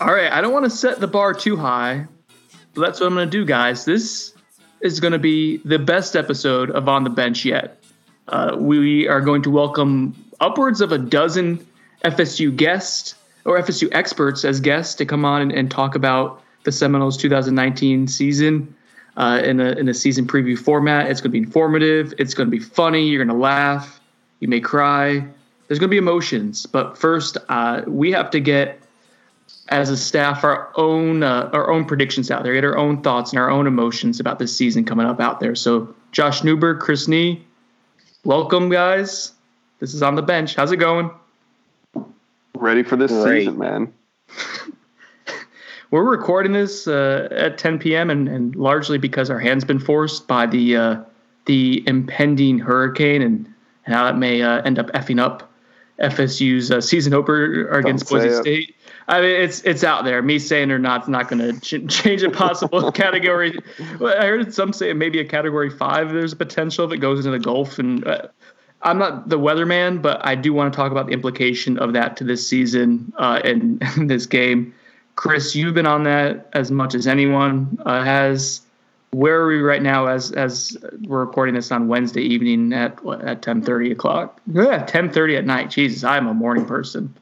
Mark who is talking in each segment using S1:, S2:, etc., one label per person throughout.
S1: All right, I don't want to set the bar too high, but that's what I'm going to do, guys. This is going to be the best episode of On the Bench yet. Uh, we are going to welcome upwards of a dozen FSU guests or FSU experts as guests to come on and, and talk about the Seminoles 2019 season uh, in, a, in a season preview format. It's going to be informative. It's going to be funny. You're going to laugh. You may cry. There's going to be emotions. But first, uh, we have to get as a staff our own uh, our own predictions out there, get our own thoughts and our own emotions about this season coming up out there. So Josh Newberg, Chris Nee, welcome guys. This is on the bench. How's it going?
S2: Ready for this Great. season, man.
S1: We're recording this uh, at 10 p.m. And, and, largely because our hands been forced by the uh, the impending hurricane and, and how it may uh, end up effing up FSU's uh, season opener against Boise State. I mean, it's it's out there. Me saying or not, it's not going to ch- change a possible category. I heard some say maybe a category five. There's a potential if it goes into the Gulf. And uh, I'm not the weatherman, but I do want to talk about the implication of that to this season uh, and, and this game. Chris, you've been on that as much as anyone uh, has. Where are we right now as as we're recording this on Wednesday evening at at 10:30 o'clock? Yeah, 10:30 at night. Jesus, I'm a morning person.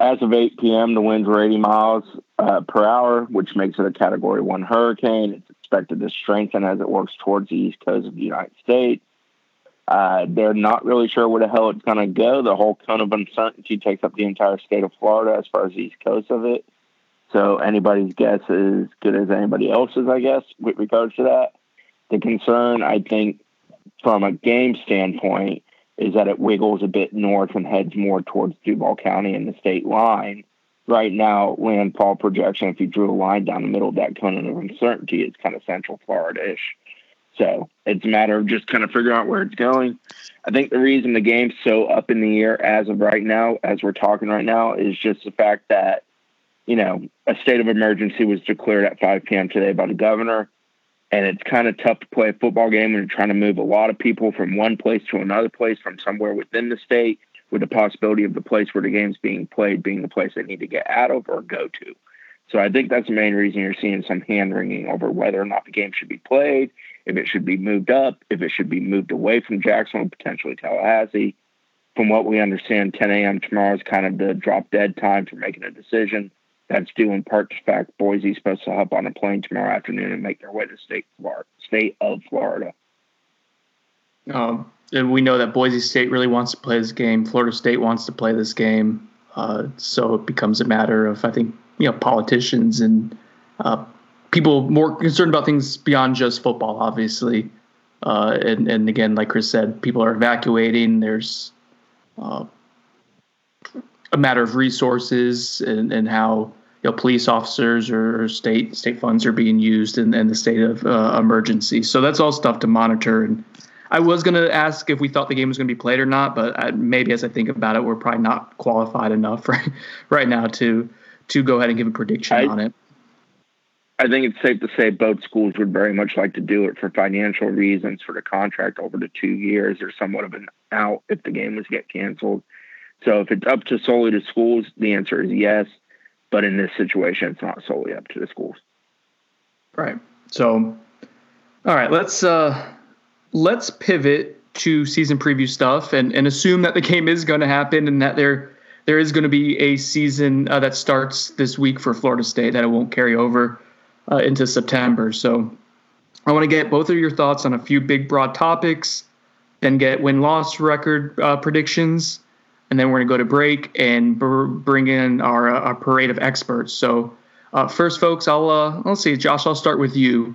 S3: As of 8 p.m., the winds were 80 miles uh, per hour, which makes it a Category 1 hurricane. It's expected to strengthen as it works towards the east coast of the United States. Uh, they're not really sure where the hell it's going to go. The whole cone of uncertainty takes up the entire state of Florida as far as the east coast of it. So anybody's guess is as good as anybody else's, I guess, with regards to that. The concern, I think, from a game standpoint, is that it wiggles a bit north and heads more towards Duval County and the state line. Right now, landfall projection, if you drew a line down the middle of that cone of uncertainty, it's kind of central Florida ish. So it's a matter of just kind of figuring out where it's going. I think the reason the game's so up in the air as of right now, as we're talking right now, is just the fact that, you know, a state of emergency was declared at 5 p.m. today by the governor and it's kind of tough to play a football game when you're trying to move a lot of people from one place to another place from somewhere within the state with the possibility of the place where the game's being played being the place they need to get out of or go to. So I think that's the main reason you're seeing some hand wringing over whether or not the game should be played, if it should be moved up, if it should be moved away from Jacksonville, potentially Tallahassee. From what we understand, 10 a.m. tomorrow is kind of the drop dead time for making a decision. That's due in part to the fact Boise's supposed to hop on a plane tomorrow afternoon and make their way to state Florida, state of Florida.
S1: Um, and we know that Boise State really wants to play this game. Florida State wants to play this game. Uh, so it becomes a matter of I think you know politicians and uh, people more concerned about things beyond just football, obviously. Uh, and and again, like Chris said, people are evacuating. There's uh, a matter of resources and, and how you know police officers or state state funds are being used in, in the state of uh, emergency. So that's all stuff to monitor. And I was going to ask if we thought the game was going to be played or not, but I, maybe as I think about it, we're probably not qualified enough right right now to to go ahead and give a prediction I, on it.
S3: I think it's safe to say both schools would very much like to do it for financial reasons for the contract over the two years. There's somewhat of an out if the game was get canceled. So if it's up to solely the schools, the answer is yes. But in this situation, it's not solely up to the schools.
S1: Right. So, all right, let's uh, let's pivot to season preview stuff and, and assume that the game is going to happen and that there there is going to be a season uh, that starts this week for Florida State that it won't carry over uh, into September. So I want to get both of your thoughts on a few big broad topics, then get win loss record uh, predictions, and then we're going to go to break and br- bring in our, uh, our parade of experts. So, uh, first, folks, I'll uh, let's see, Josh. I'll start with you.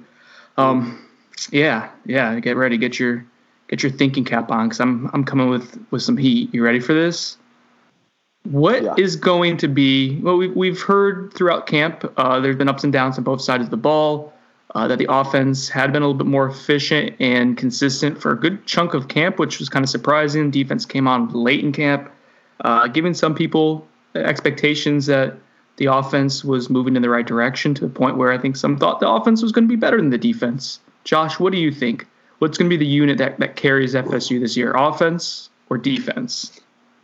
S1: Um, yeah, yeah. Get ready. Get your get your thinking cap on because I'm I'm coming with with some heat. You ready for this? What yeah. is going to be? Well, we, we've heard throughout camp. Uh, there's been ups and downs on both sides of the ball. Uh, that the offense had been a little bit more efficient and consistent for a good chunk of camp, which was kind of surprising. Defense came on late in camp uh, giving some people expectations that the offense was moving in the right direction to the point where I think some thought the offense was going to be better than the defense. Josh, what do you think? What's going to be the unit that, that carries FSU this year, offense or defense?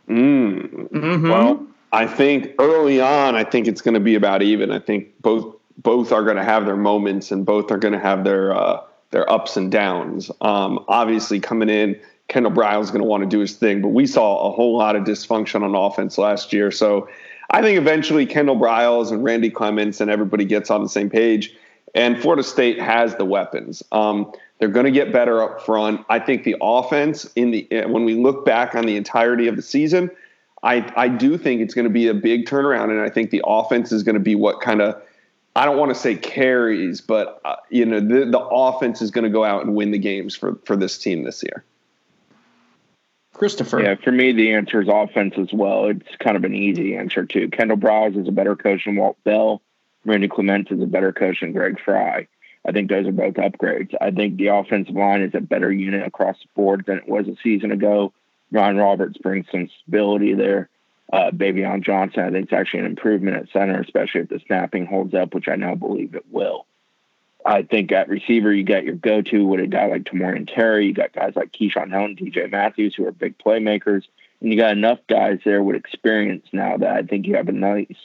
S3: Mm. Mm-hmm. Well,
S2: I think early on, I think it's going to be about even. I think both both are going to have their moments and both are going to have their uh, their ups and downs. Um, obviously, coming in, Kendall is going to want to do his thing, but we saw a whole lot of dysfunction on offense last year. So I think eventually Kendall Briles and Randy Clements and everybody gets on the same page. And Florida State has the weapons. Um, they're going to get better up front. I think the offense in the when we look back on the entirety of the season, I I do think it's going to be a big turnaround, and I think the offense is going to be what kind of I don't want to say carries, but uh, you know the the offense is going to go out and win the games for for this team this year.
S1: Christopher.
S3: Yeah, for me, the answer is offense as well. It's kind of an easy answer, too. Kendall Briles is a better coach than Walt Bell. Randy Clement is a better coach than Greg Frey. I think those are both upgrades. I think the offensive line is a better unit across the board than it was a season ago. Ryan Roberts brings some stability there. Uh, Baveon Johnson, I think it's actually an improvement at center, especially if the snapping holds up, which I now believe it will. I think at receiver, you got your go to with a guy like Tamorrion Terry. You got guys like Keyshawn Hill and DJ Matthews, who are big playmakers. And you got enough guys there with experience now that I think you have a nice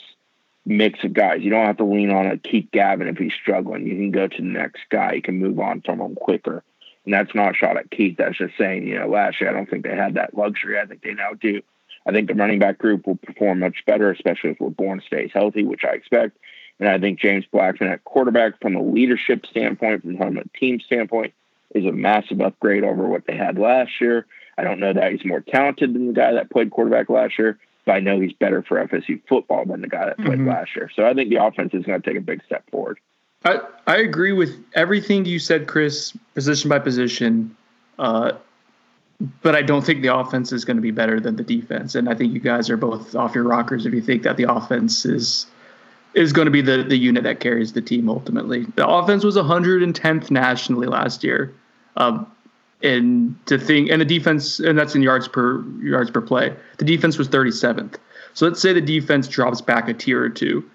S3: mix of guys. You don't have to lean on a Keith Gavin if he's struggling. You can go to the next guy. You can move on from him quicker. And that's not a shot at Keith. That's just saying, you know, last year I don't think they had that luxury. I think they now do. I think the running back group will perform much better, especially if Laborn stays healthy, which I expect. And I think James Blackman at quarterback, from a leadership standpoint, from a team standpoint, is a massive upgrade over what they had last year. I don't know that he's more talented than the guy that played quarterback last year, but I know he's better for FSU football than the guy that played mm-hmm. last year. So I think the offense is going to take a big step forward.
S1: I, I agree with everything you said, Chris, position by position. Uh, but I don't think the offense is going to be better than the defense. And I think you guys are both off your rockers if you think that the offense is is going to be the the unit that carries the team ultimately. The offense was 110th nationally last year, um, and to think and the defense and that's in yards per yards per play. The defense was 37th. So let's say the defense drops back a tier or two,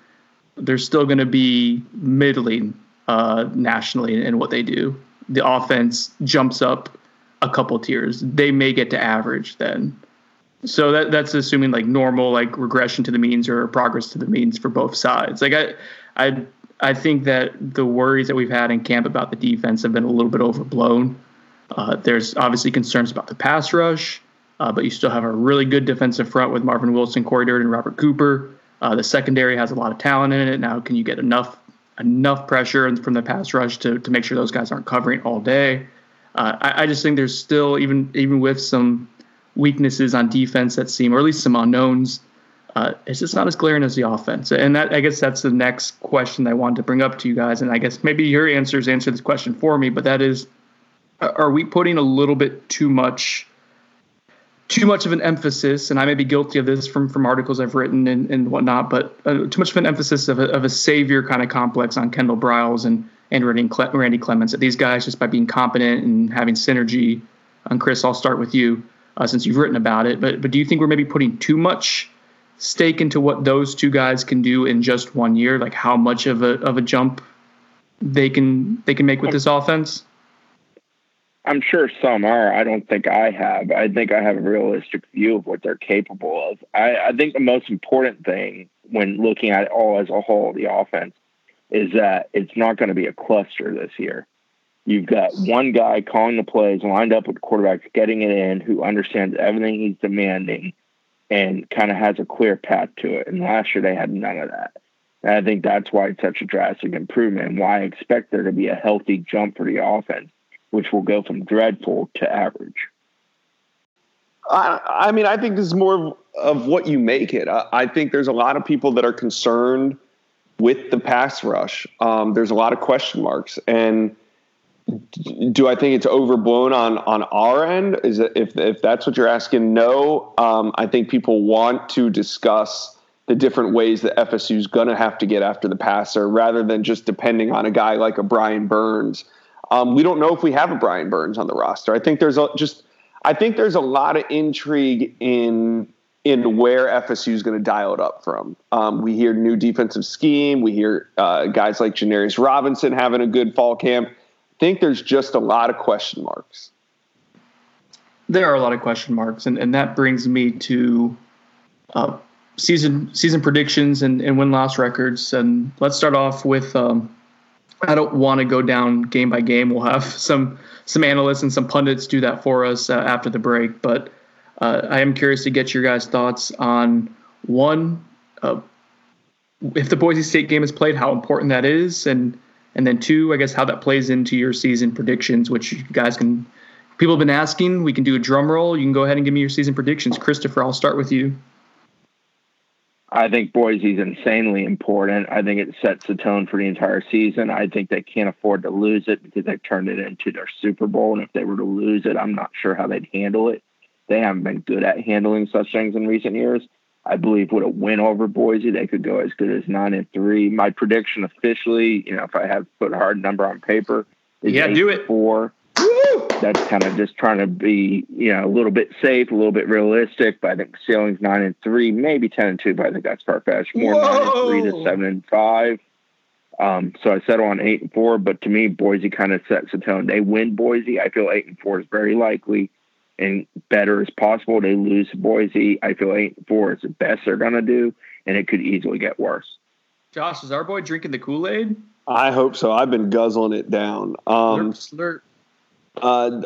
S1: they're still going to be middling uh, nationally in, in what they do. The offense jumps up a couple tiers. They may get to average then. So that that's assuming like normal like regression to the means or progress to the means for both sides. Like I I I think that the worries that we've had in camp about the defense have been a little bit overblown. Uh, there's obviously concerns about the pass rush, uh, but you still have a really good defensive front with Marvin Wilson, Cory Durden, and Robert Cooper. Uh, the secondary has a lot of talent in it. Now, can you get enough enough pressure from the pass rush to to make sure those guys aren't covering all day? Uh, I, I, just think there's still even even with some weaknesses on defense that seem, or at least some unknowns. Uh, it's just not as glaring as the offense, and that I guess that's the next question I wanted to bring up to you guys. And I guess maybe your answers answer this question for me, but that is, are we putting a little bit too much, too much of an emphasis? And I may be guilty of this from from articles I've written and, and whatnot, but uh, too much of an emphasis of a, of a savior kind of complex on Kendall Briles and and Randy, Randy Clements. That these guys just by being competent and having synergy. And Chris, I'll start with you uh, since you've written about it. But but do you think we're maybe putting too much stake into what those two guys can do in just one year? Like how much of a of a jump they can they can make with this offense?
S3: I'm sure some are. I don't think I have. I think I have a realistic view of what they're capable of. I, I think the most important thing when looking at it all as a whole, the offense, is that it's not going to be a cluster this year. You've got one guy calling the plays, lined up with quarterbacks, getting it in, who understands everything he's demanding and kind of has a clear path to it. And last year they had none of that. And I think that's why it's such a drastic improvement and why I expect there to be a healthy jump for the offense, which will go from dreadful to average.
S2: I, I mean, I think this is more of what you make it. I, I think there's a lot of people that are concerned with the pass rush. Um, there's a lot of question marks. And do I think it's overblown on on our end? Is it, if if that's what you're asking? No. Um, I think people want to discuss the different ways that FSU is going to have to get after the passer, rather than just depending on a guy like a Brian Burns. Um, we don't know if we have a Brian Burns on the roster. I think there's a, just I think there's a lot of intrigue in in where FSU is going to dial it up from. Um, we hear new defensive scheme. We hear uh, guys like Janarius Robinson having a good fall camp think there's just a lot of question marks.
S1: There are a lot of question marks, and, and that brings me to uh, season season predictions and, and win loss records. And let's start off with. Um, I don't want to go down game by game. We'll have some some analysts and some pundits do that for us uh, after the break. But uh, I am curious to get your guys' thoughts on one, uh, if the Boise State game is played, how important that is, and and then two, I guess how that plays into your season predictions, which you guys can. People have been asking. We can do a drum roll. You can go ahead and give me your season predictions. Christopher, I'll start with you.
S3: I think Boise's insanely important. I think it sets the tone for the entire season. I think they can't afford to lose it because they turned it into their Super Bowl. And if they were to lose it, I'm not sure how they'd handle it. They haven't been good at handling such things in recent years. I believe with a win over Boise, they could go as good as nine and three. My prediction officially, you know, if I to put a hard number on paper,
S1: is yeah, do it
S3: four. Woo! That's kind of just trying to be, you know, a little bit safe, a little bit realistic. But I think ceiling's nine and three, maybe ten and two. But I think that's far fetched. More Whoa! nine and three to seven and five. Um, so I settle on eight and four. But to me, Boise kind of sets the tone. They win Boise. I feel eight and four is very likely and better as possible. They lose to Boise. I feel eight and four is the best they're gonna do, and it could easily get worse.
S1: Josh, is our boy drinking the Kool Aid?
S2: I hope so. I've been guzzling it down. Um,
S1: slurp, slurp.
S2: Uh,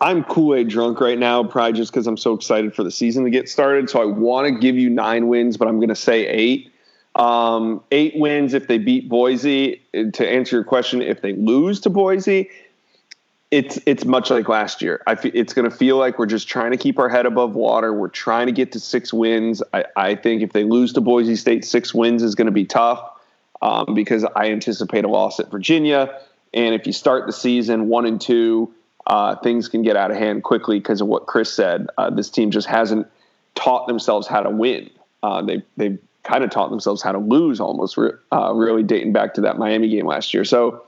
S2: I'm Kool Aid drunk right now, probably just because I'm so excited for the season to get started. So I want to give you nine wins, but I'm going to say eight. Um, eight wins if they beat Boise. To answer your question, if they lose to Boise, it's it's much like last year. I f- it's going to feel like we're just trying to keep our head above water. We're trying to get to six wins. I, I think if they lose to Boise State, six wins is going to be tough um, because I anticipate a loss at Virginia. And if you start the season one and two, uh, things can get out of hand quickly because of what Chris said. Uh, this team just hasn't taught themselves how to win. Uh, they they've kind of taught themselves how to lose almost. Re- uh, really dating back to that Miami game last year. So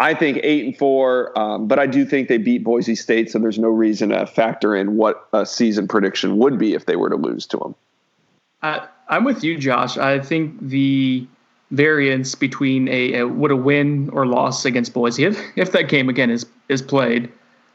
S2: I think eight and four, um, but I do think they beat Boise State, so there's no reason to factor in what a season prediction would be if they were to lose to them.
S1: I, I'm with you, Josh. I think the variance between a, a would a win or loss against Boise, if if that game again is is played,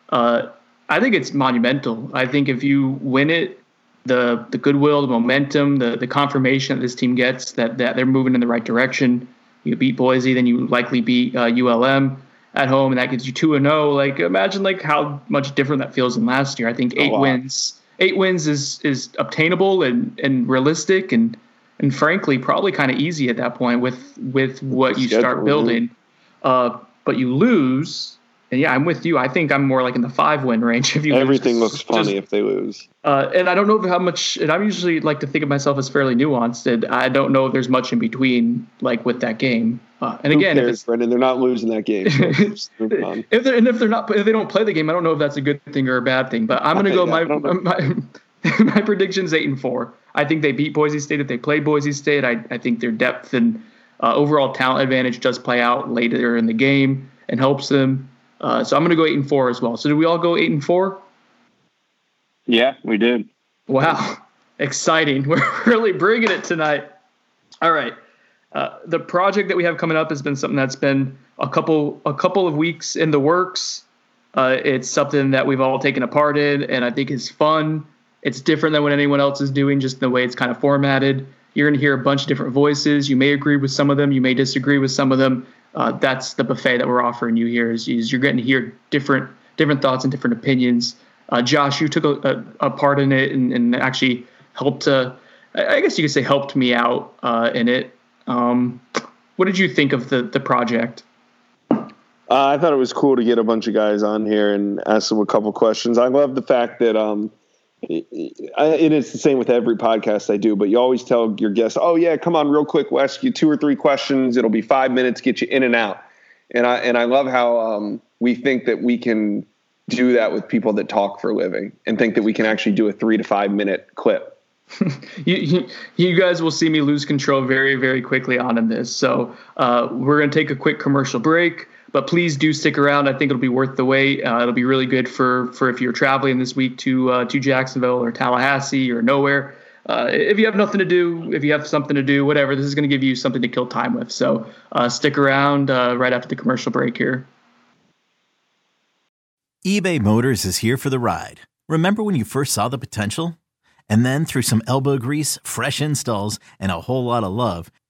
S1: uh, I think it's monumental. I think if you win it, the the goodwill, the momentum, the the confirmation that this team gets that that they're moving in the right direction you beat Boise, then you likely beat uh, ULM at home, and that gets you two and zero. Oh. Like imagine like how much different that feels than last year. I think eight wins, eight wins is is obtainable and and realistic, and and frankly probably kind of easy at that point with with what you start building. Uh, but you lose, and yeah, I'm with you. I think I'm more like in the five win range. If you
S2: everything lose. looks funny Just, if they lose.
S1: Uh, and I don't know how much. And I'm usually like to think of myself as fairly nuanced. And I don't know if there's much in between, like with that game. Uh, and
S2: Who
S1: again,
S2: cares, if Brendan, they're not losing that game.
S1: if they're and if they're not, if they don't play the game, I don't know if that's a good thing or a bad thing. But I'm going to go my, my my prediction's eight and four. I think they beat Boise State if they play Boise State. I I think their depth and uh, overall talent advantage does play out later in the game and helps them. Uh, so I'm going to go eight and four as well. So do we all go eight and four?
S3: Yeah, we did.
S1: Wow, exciting! We're really bringing it tonight. All right, uh, the project that we have coming up has been something that's been a couple a couple of weeks in the works. Uh, it's something that we've all taken a part in, and I think is fun. It's different than what anyone else is doing, just the way it's kind of formatted. You're going to hear a bunch of different voices. You may agree with some of them, you may disagree with some of them, uh, that's the buffet that we're offering you here. Is, is, you're getting to hear different different thoughts and different opinions. Uh, Josh, you took a, a, a, part in it and, and actually helped. Uh, I guess you could say helped me out uh, in it. Um, what did you think of the the project?
S2: Uh, I thought it was cool to get a bunch of guys on here and ask them a couple questions. I love the fact that um, it is the same with every podcast I do, but you always tell your guests, "Oh yeah, come on, real quick. We'll ask you two or three questions. It'll be five minutes, get you in and out." And I and I love how um, we think that we can do that with people that talk for a living, and think that we can actually do a three to five minute clip.
S1: you, you, guys will see me lose control very, very quickly on in this. So uh, we're going to take a quick commercial break. But please do stick around. I think it'll be worth the wait. Uh, it'll be really good for for if you're traveling this week to uh, to Jacksonville or Tallahassee or nowhere. Uh, if you have nothing to do, if you have something to do, whatever, this is going to give you something to kill time with. So uh, stick around uh, right after the commercial break here.
S4: eBay Motors is here for the ride. Remember when you first saw the potential? And then through some elbow grease, fresh installs, and a whole lot of love,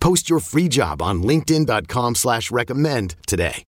S5: Post your free job on linkedin.com slash recommend today.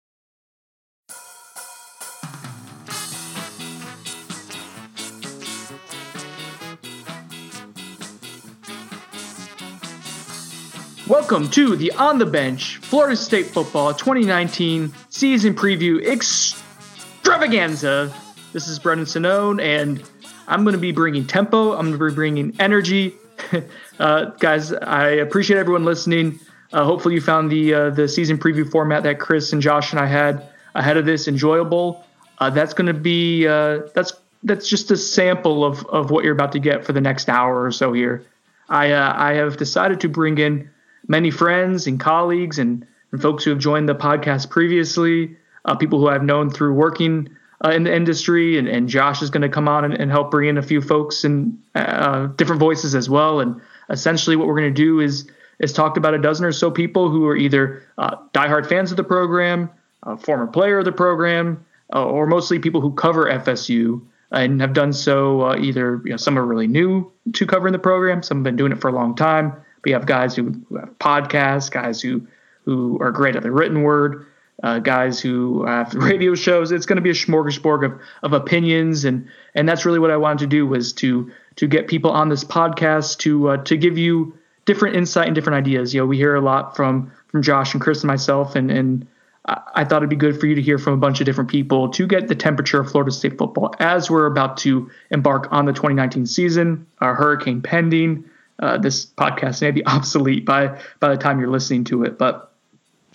S1: Welcome to the On the Bench Florida State Football 2019 season preview extravaganza. This is Brendan Sonnone, and I'm going to be bringing tempo. I'm going to be bringing energy. uh, guys, I appreciate everyone listening. Uh, hopefully, you found the uh, the season preview format that Chris and Josh and I had ahead of this enjoyable. Uh, that's going to be uh, that's that's just a sample of of what you're about to get for the next hour or so here. I uh, I have decided to bring in many friends and colleagues and, and folks who have joined the podcast previously, people who I've known through working uh, in the industry, and, and Josh is going to come on and, and, help bring in a few folks and uh, different voices as well. And essentially, what we're going to do is is talk about a dozen or so people who are either uh, diehard fans of the program, a former player of the program, uh, or mostly people who cover FSU and have done so uh, either you know some are really new to covering the program, some have been doing it for a long time we have guys who, who have podcasts, guys who who are great at the written word, uh, guys who have radio shows. It's going to be a smorgasbord of, of opinions, and and that's really what I wanted to do was to to get people on this podcast to uh, to give you different insight and different ideas. You know, we hear a lot from from Josh and Chris and myself, and and I thought it'd be good for you to hear from a bunch of different people to get the temperature of Florida State football as we're about to embark on the 2019 season. Our hurricane pending uh, this podcast may be obsolete by by the time you're listening to it. But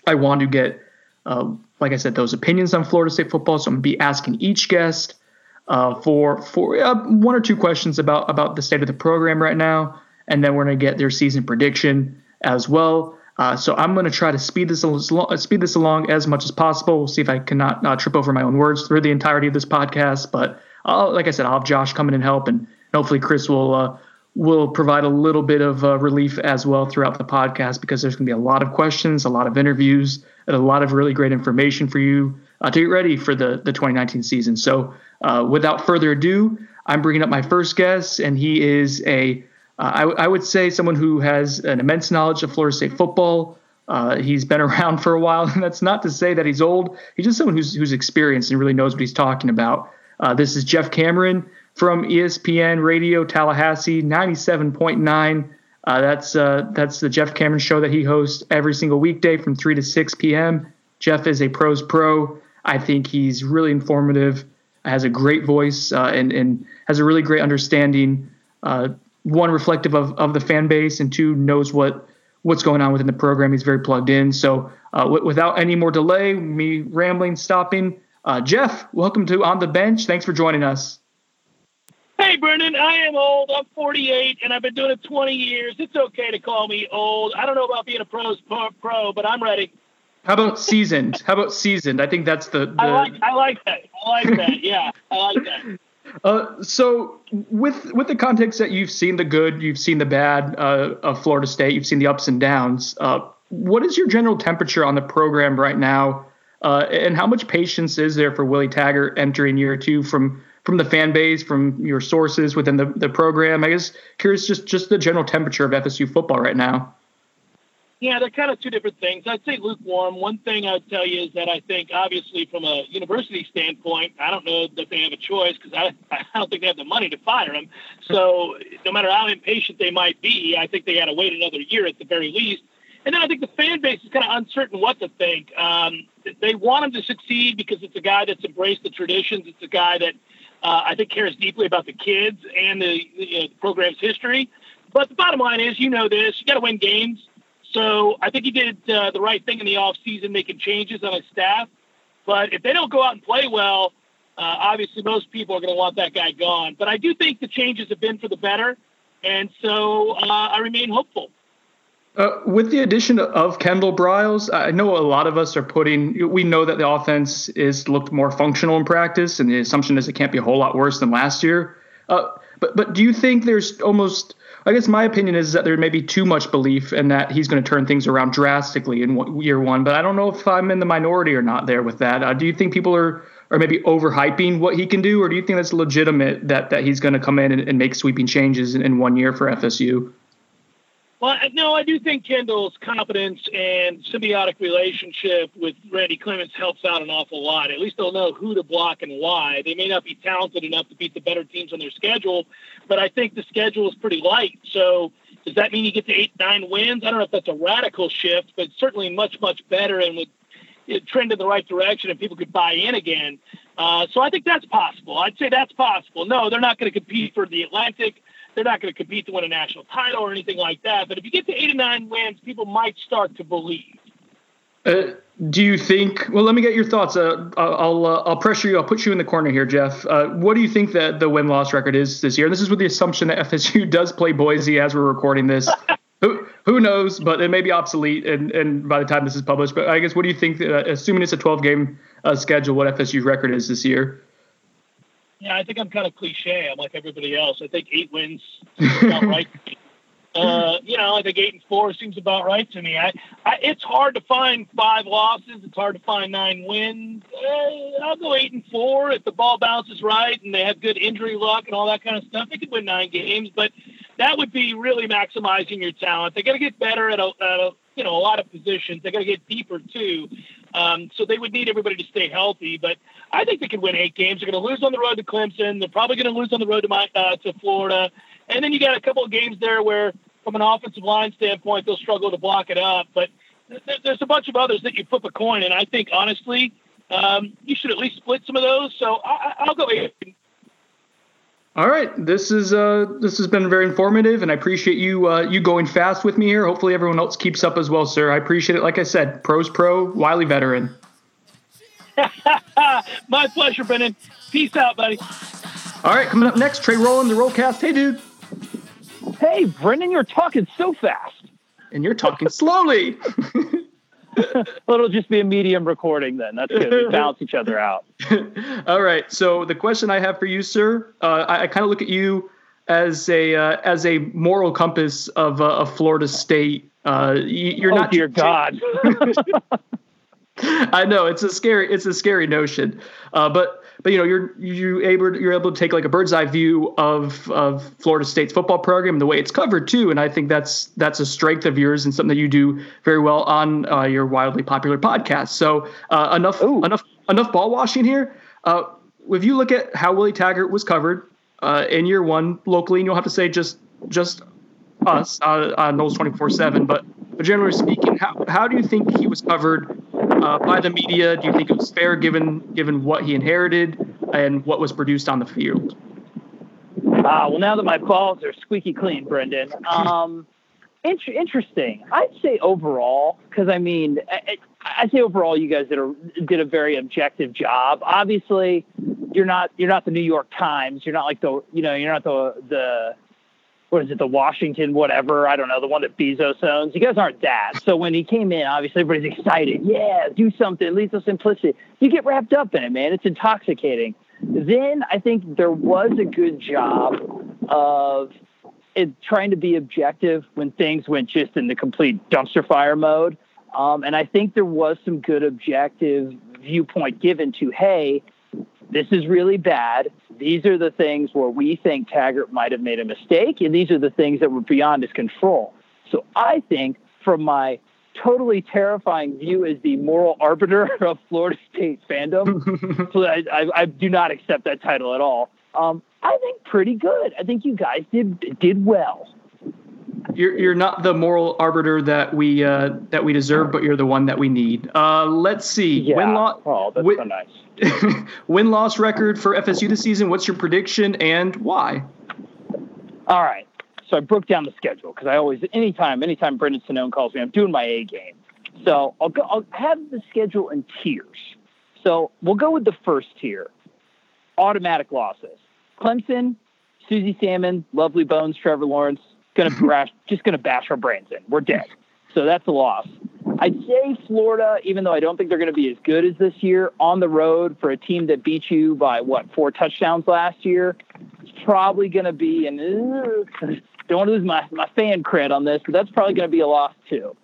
S1: I want to get, uh, like I said, those opinions on Florida State football. So I'm gonna be asking each guest uh, for for uh, one or two questions about about the state of the program right now, and then we're gonna get their season prediction as well. Uh, so I'm going to try to speed this along, speed this along as much as possible. We'll see if I cannot uh, trip over my own words through the entirety of this podcast. But I'll, like I said, I'll have Josh come in and help, and hopefully Chris will will provide a little bit of uh, relief as well throughout the podcast because there's going to be a lot of questions, a lot of interviews, and a lot of really great information for you uh, to get ready for the, the 2019 season. So, uh, without further ado, I'm bringing up my first guest, and he is a uh, I would say someone who has an immense knowledge of Florida State football. Uh, he's been around for a while, and that's not to say that he's old. He's just someone who's who's experienced and really knows what he's talking about. Uh, this is Jeff Cameron from ESPN Radio Tallahassee 97.9. Uh, that's uh, that's the Jeff Cameron show that he hosts every single weekday from 3 to 6 p.m. Jeff is a pros pro. I think he's really informative, has a great voice, uh, and and has a really great understanding. Uh, one reflective of, of the fan base, and two knows what what's going on within the program. He's very plugged in. So uh, w- without any more delay, me rambling, stopping. Uh, Jeff, welcome to On the Bench. Thanks for joining us.
S6: Hey, Brendan, I am old. I'm 48, and I've been doing it 20 years. It's okay to call me old. I don't know about being a pro, pro but I'm ready.
S1: How about seasoned? How about seasoned? I think that's the. the...
S6: I like. I like that. I like that. Yeah, I like that.
S1: Uh, so with with the context that you've seen the good, you've seen the bad uh, of Florida State, you've seen the ups and downs. Uh, what is your general temperature on the program right now, uh, and how much patience is there for Willie Taggart entering year two from from the fan base, from your sources within the, the program? I guess curious just just the general temperature of FSU football right now.
S6: Yeah, they're kind of two different things. I'd say lukewarm. One thing I'd tell you is that I think, obviously, from a university standpoint, I don't know that they have a choice because I, I don't think they have the money to fire him. So no matter how impatient they might be, I think they got to wait another year at the very least. And then I think the fan base is kind of uncertain what to think. Um, they want him to succeed because it's a guy that's embraced the traditions. It's a guy that uh, I think cares deeply about the kids and the, you know, the program's history. But the bottom line is, you know this, you got to win games. So I think he did uh, the right thing in the offseason, making changes on his staff. But if they don't go out and play well, uh, obviously most people are going to want that guy gone. But I do think the changes have been for the better. And so uh, I remain hopeful.
S1: Uh, with the addition of Kendall Briles, I know a lot of us are putting. We know that the offense is looked more functional in practice, and the assumption is it can't be a whole lot worse than last year. Uh, but but do you think there's almost? I guess my opinion is that there may be too much belief in that he's going to turn things around drastically in year one. But I don't know if I'm in the minority or not there with that. Uh, do you think people are are maybe overhyping what he can do, or do you think that's legitimate that that he's going to come in and, and make sweeping changes in, in one year for FSU?
S6: Well, no, I do think Kendall's confidence and symbiotic relationship with Randy Clements helps out an awful lot. At least they'll know who to block and why. They may not be talented enough to beat the better teams on their schedule, but I think the schedule is pretty light. So does that mean you get to eight, nine wins? I don't know if that's a radical shift, but certainly much, much better and would trend in the right direction and people could buy in again. Uh, so I think that's possible. I'd say that's possible. No, they're not going to compete for the Atlantic they're not going to compete to win a national title or anything like that. But if you get to eight or nine wins, people might start to believe.
S1: Uh, do you think? Well, let me get your thoughts. Uh, I'll uh, I'll pressure you. I'll put you in the corner here, Jeff. Uh, what do you think that the win loss record is this year? This is with the assumption that FSU does play Boise as we're recording this. who who knows? But it may be obsolete, and, and by the time this is published. But I guess what do you think? Assuming it's a 12 game uh, schedule, what FSU's record is this year?
S6: Yeah, I think I'm kind of cliche. I'm like everybody else. I think eight wins about right. Uh, you know, I think eight and four seems about right to me. I, I, it's hard to find five losses. It's hard to find nine wins. Uh, I'll go eight and four if the ball bounces right and they have good injury luck and all that kind of stuff. They could win nine games, but that would be really maximizing your talent. They got to get better at a, at a you know a lot of positions. They got to get deeper too. Um, so they would need everybody to stay healthy. But I think they could win eight games. They're going to lose on the road to Clemson. They're probably going to lose on the road to my, uh, to Florida. And then you got a couple of games there where, from an offensive line standpoint, they'll struggle to block it up. But th- there's a bunch of others that you flip a coin, and I think honestly, um, you should at least split some of those. So I- will go eight.
S1: All right, this is uh, this has been very informative, and I appreciate you uh, you going fast with me here. Hopefully, everyone else keeps up as well, sir. I appreciate it. Like I said, pros pro, Wiley veteran.
S6: My pleasure, Brennan. Peace out, buddy.
S1: All right, coming up next, Trey Rowland, the Rollcast. Hey, dude.
S7: Hey, Brendan, you're talking so fast.
S1: And you're talking slowly.
S7: well, it'll just be a medium recording then. That's good. We balance each other out.
S1: All right. So the question I have for you, sir, uh, I, I kind of look at you as a uh, as a moral compass of uh, of Florida State. Uh, you're
S7: oh,
S1: not.
S7: Dear God.
S1: I know it's a scary it's a scary notion, uh, but but you know you're you able you're able to take like a bird's eye view of of Florida State's football program and the way it's covered too, and I think that's that's a strength of yours and something that you do very well on uh, your wildly popular podcast. So uh, enough Ooh. enough enough ball washing here. Uh, if you look at how Willie Taggart was covered uh, in year one locally, and you'll have to say just just us uh, on twenty four seven, but but generally speaking, how how do you think he was covered? Uh, by the media? Do you think it was fair given given what he inherited and what was produced on the field?
S7: Uh, well, now that my balls are squeaky clean, Brendan. Um, int- interesting. I'd say overall, because I mean, I, I'd say overall, you guys did a did a very objective job. Obviously, you're not you're not the New York Times. You're not like the you know you're not the the what is it, the Washington, whatever, I don't know, the one that Bezos owns. You guys aren't that. So when he came in, obviously everybody's excited. Yeah, do something, lethal simplicity. You get wrapped up in it, man. It's intoxicating. Then I think there was a good job of it, trying to be objective when things went just in the complete dumpster fire mode. Um, and I think there was some good objective viewpoint given to, hey, this is really bad. These are the things where we think Taggart might have made a mistake, and these are the things that were beyond his control. So I think from my totally terrifying view as the moral arbiter of Florida State fandom, so I, I, I, do not accept that title at all. Um, I think pretty good. I think you guys did did well.
S1: You're you're not the moral arbiter that we uh, that we deserve, but you're the one that we need. Uh, let's see.
S7: Yeah. Win loss. Oh, that's win, so nice.
S1: win loss record for FSU this season. What's your prediction and why?
S7: All right. So I broke down the schedule because I always, anytime, anytime Brendan Sonnone calls me, I'm doing my A game. So I'll go. I'll have the schedule in tiers. So we'll go with the first tier. Automatic losses. Clemson, Susie Salmon, Lovely Bones, Trevor Lawrence, gonna bash, just gonna bash our brains in. We're dead. So that's a loss. I'd say Florida, even though I don't think they're going to be as good as this year, on the road for a team that beat you by what four touchdowns last year, it's probably going to be. And uh, don't want to lose my my fan cred on this, but that's probably going to be a loss too.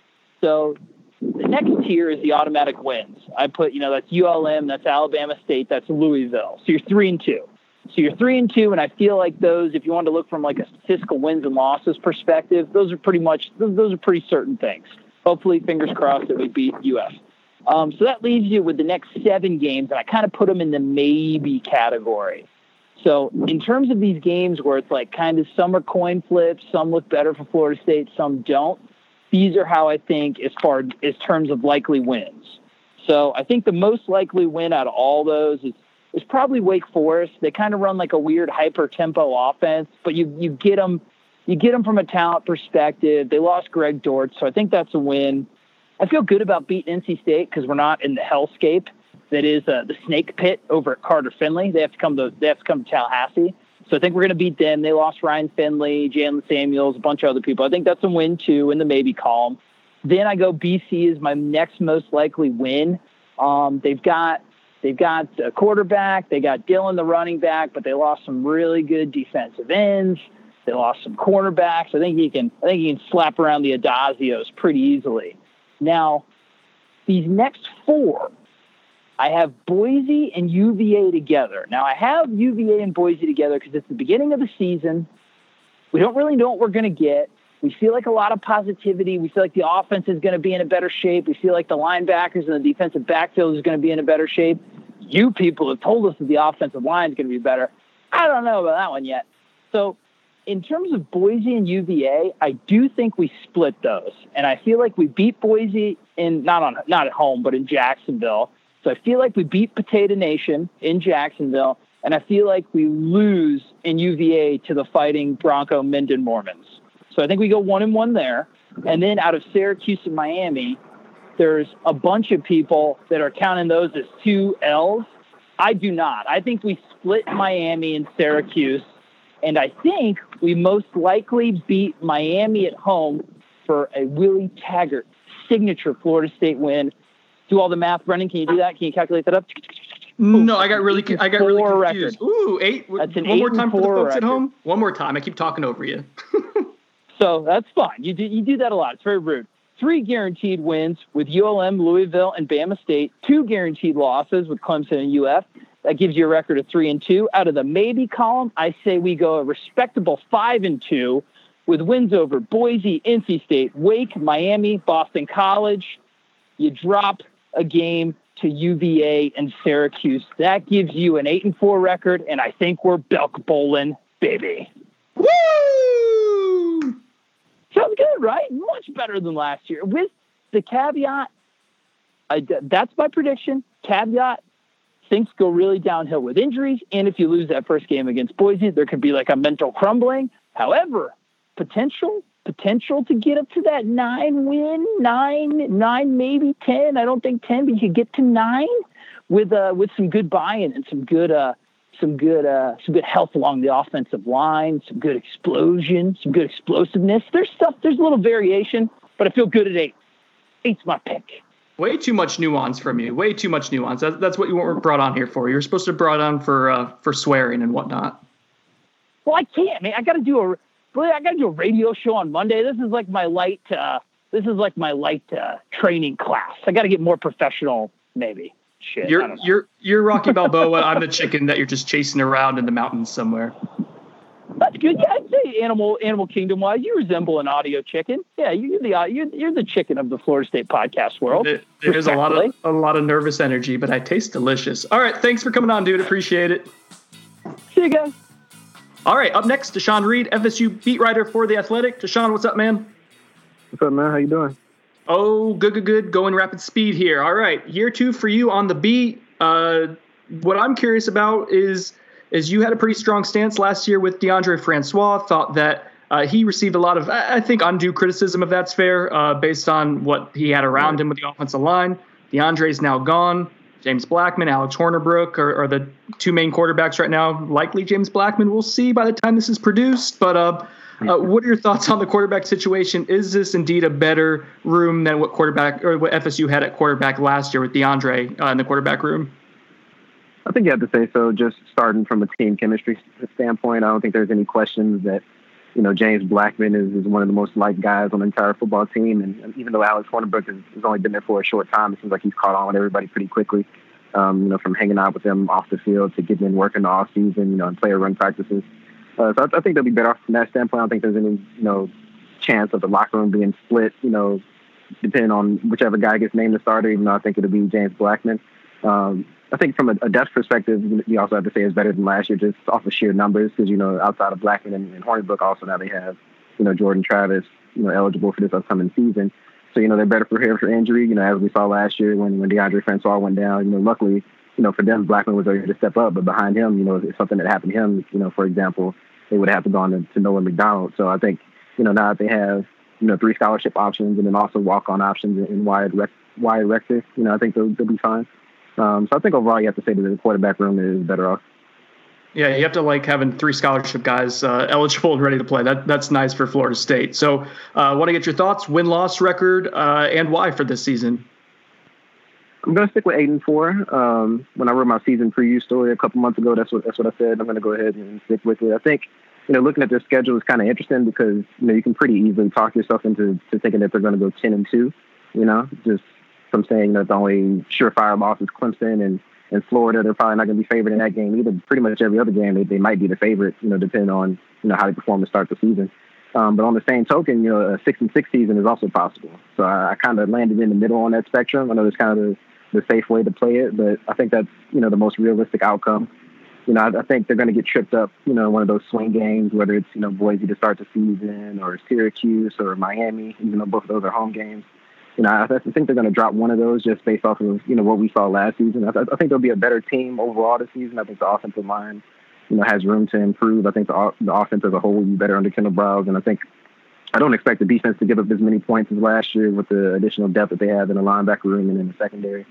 S7: So the next tier is the automatic wins. I put, you know, that's ULM, that's Alabama State, that's Louisville. So you're three and two. So you're three and two, and I feel like those, if you want to look from like a statistical wins and losses perspective, those are pretty much those are pretty certain things. Hopefully, fingers crossed that we beat UF. Um, so that leaves you with the next seven games, and I kind of put them in the maybe category. So in terms of these games where it's like kind of some are coin flips, some look better for Florida State, some don't. These are how I think as far as terms of likely wins. So I think the most likely win out of all those is is probably Wake Forest. They kind of run like a weird hyper tempo offense, but you you get them you get them from a talent perspective. They lost Greg Dortch, so I think that's a win. I feel good about beating NC State because we're not in the hellscape that is uh, the Snake Pit over at Carter Finley. They have to come to they have to come to Tallahassee. So I think we're going to beat them. They lost Ryan Finley, Jaylen Samuels, a bunch of other people. I think that's a win too in the maybe column. Then I go BC is my next most likely win. Um, they've got They've got a quarterback. They got Dillon, the running back, but they lost some really good defensive ends. They lost some cornerbacks. I think he can. I think he can slap around the Addazios pretty easily. Now, these next four, I have Boise and UVA together. Now, I have UVA and Boise together because it's the beginning of the season. We don't really know what we're going to get. We feel like a lot of positivity. We feel like the offense is going to be in a better shape. We feel like the linebackers and the defensive backfield is going to be in a better shape. You people have told us that the offensive line is going to be better. I don't know about that one yet. So, in terms of Boise and UVA, I do think we split those, and I feel like we beat Boise in not on not at home, but in Jacksonville. So I feel like we beat Potato Nation in Jacksonville, and I feel like we lose in UVA to the Fighting Bronco Minden Mormons. So I think we go one and one there. And then out of Syracuse and Miami, there's a bunch of people that are counting those as two L's. I do not. I think we split Miami and Syracuse. And I think we most likely beat Miami at home for a Willie Taggart signature Florida State win. Do all the math, Brendan. Can you do that? Can you calculate that up?
S1: No, I got really, I got really confused. Record. Ooh, eight. That's an one eight more time for the folks record. at home. One more time. I keep talking over you.
S7: So that's fine. You do, you do that a lot. It's very rude. Three guaranteed wins with ULM, Louisville, and Bama State. Two guaranteed losses with Clemson and UF. That gives you a record of three and two. Out of the maybe column, I say we go a respectable five and two with wins over Boise, NC State, Wake, Miami, Boston College. You drop a game to UVA and Syracuse. That gives you an eight and four record, and I think we're Belk bowling, baby.
S1: Woo!
S7: Sounds good, right? Much better than last year. With the caveat, I, that's my prediction. Caveat, things go really downhill with injuries. And if you lose that first game against Boise, there could be like a mental crumbling. However, potential potential to get up to that nine win, nine, nine, maybe ten. I don't think ten, but you could get to nine with uh with some good buy-in and some good uh some good uh, some good health along the offensive line, some good explosion, some good explosiveness. There's stuff. There's a little variation, but I feel good at eight. Eight's my pick.
S1: Way too much nuance from you. Way too much nuance. That's, that's what you were brought on here for. You're supposed to be brought on for uh, for swearing and whatnot.
S7: Well, I can't, man. I got to do a I got to do a radio show on Monday. This is like my light. Uh, this is like my light uh, training class. I got to get more professional, maybe. Shit.
S1: You're you're you're Rocky Balboa. I'm the chicken that you're just chasing around in the mountains somewhere.
S7: That's good. Yeah, I'd say animal animal kingdom wise, you resemble an audio chicken. Yeah, you're the uh, you're, you're the chicken of the Florida State podcast world.
S1: There- There's a lot of a lot of nervous energy, but I taste delicious. All right, thanks for coming on, dude. Appreciate it.
S7: See you guys.
S1: All right, up next, Tashan Reed, FSU beat writer for the Athletic. Tashan, what's up, man?
S8: What's up, man? How you doing?
S1: Oh, good, good, good. Going rapid speed here. All right, year two for you on the beat. Uh, what I'm curious about is is you had a pretty strong stance last year with DeAndre Francois. Thought that uh, he received a lot of, I think, undue criticism, if that's fair, uh, based on what he had around him with the offensive line. DeAndre's now gone. James Blackman, Alex Hornibrook are, are the two main quarterbacks right now. Likely James Blackman. We'll see by the time this is produced. But uh, uh, what are your thoughts on the quarterback situation? Is this indeed a better room than what quarterback or what FSU had at quarterback last year with DeAndre uh, in the quarterback room?
S8: I think you have to say so. Just starting from a team chemistry standpoint, I don't think there's any questions that you know James Blackman is, is one of the most liked guys on the entire football team. And, even though Alex Hornibrook has, has only been there for a short time, it seems like he's caught on with everybody pretty quickly. Um, you know, from hanging out with them off the field to getting in work in the off season, you know, and player run practices. Uh, so I, I think they'll be better off from that standpoint. I don't think there's any you know chance of the locker room being split. You know, depending on whichever guy gets named the starter. Even though I think it'll be James Blackman. Um, I think from a, a depth perspective, you also have to say it's better than last year just off of sheer numbers because, you know, outside of Blackman and, and Hornibrook also now they have, you know, Jordan Travis, you know, eligible for this upcoming season. So, you know, they're better prepared for injury, you know, as we saw last year when, when DeAndre Francois went down. You know, luckily, you know, for them, Blackman was ready to step up, but behind him, you know, if something that happened to him, you know, for example, they would have to to, to Noah McDonald. So I think, you know, now that they have, you know, three scholarship options and then also walk-on options in, in Wyatt Rector, you know, I think they'll, they'll be fine. Um, so I think overall you have to say that the quarterback room is better off.
S1: Yeah, you have to like having three scholarship guys uh, eligible and ready to play. That that's nice for Florida State. So, uh, want to get your thoughts, win loss record, uh, and why for this season?
S8: I'm going to stick with eight and four. Um, when I wrote my season preview story a couple months ago, that's what that's what I said. I'm going to go ahead and stick with it. I think you know looking at their schedule is kind of interesting because you know you can pretty easily talk yourself into to thinking that they're going to go ten and two. You know, just from saying that the only surefire loss is Clemson and and Florida, they're probably not going to be favored in that game either. Pretty much every other game, they, they might be the favorite. You know, depending on you know how they perform to start the season. Um, but on the same token, you know, a six and six season is also possible. So I, I kind of landed in the middle on that spectrum. I know there's kind of the, safe way to play it, but I think that's you know the most realistic outcome. You know, I, I think they're going to get tripped up. You know, in one of those swing games, whether it's you know Boise to start the season or Syracuse or Miami, even though both of those are home games. You know, I, I think they're going to drop one of those just based off of you know what we saw last season. I, I think they'll be a better team overall this season. I think the offensive line, you know, has room to improve. I think the the offense as a whole will be better under Kendal Briles, and I think I don't expect the defense to give up as many points as last year with the additional depth that they have in the linebacker room and in the secondary.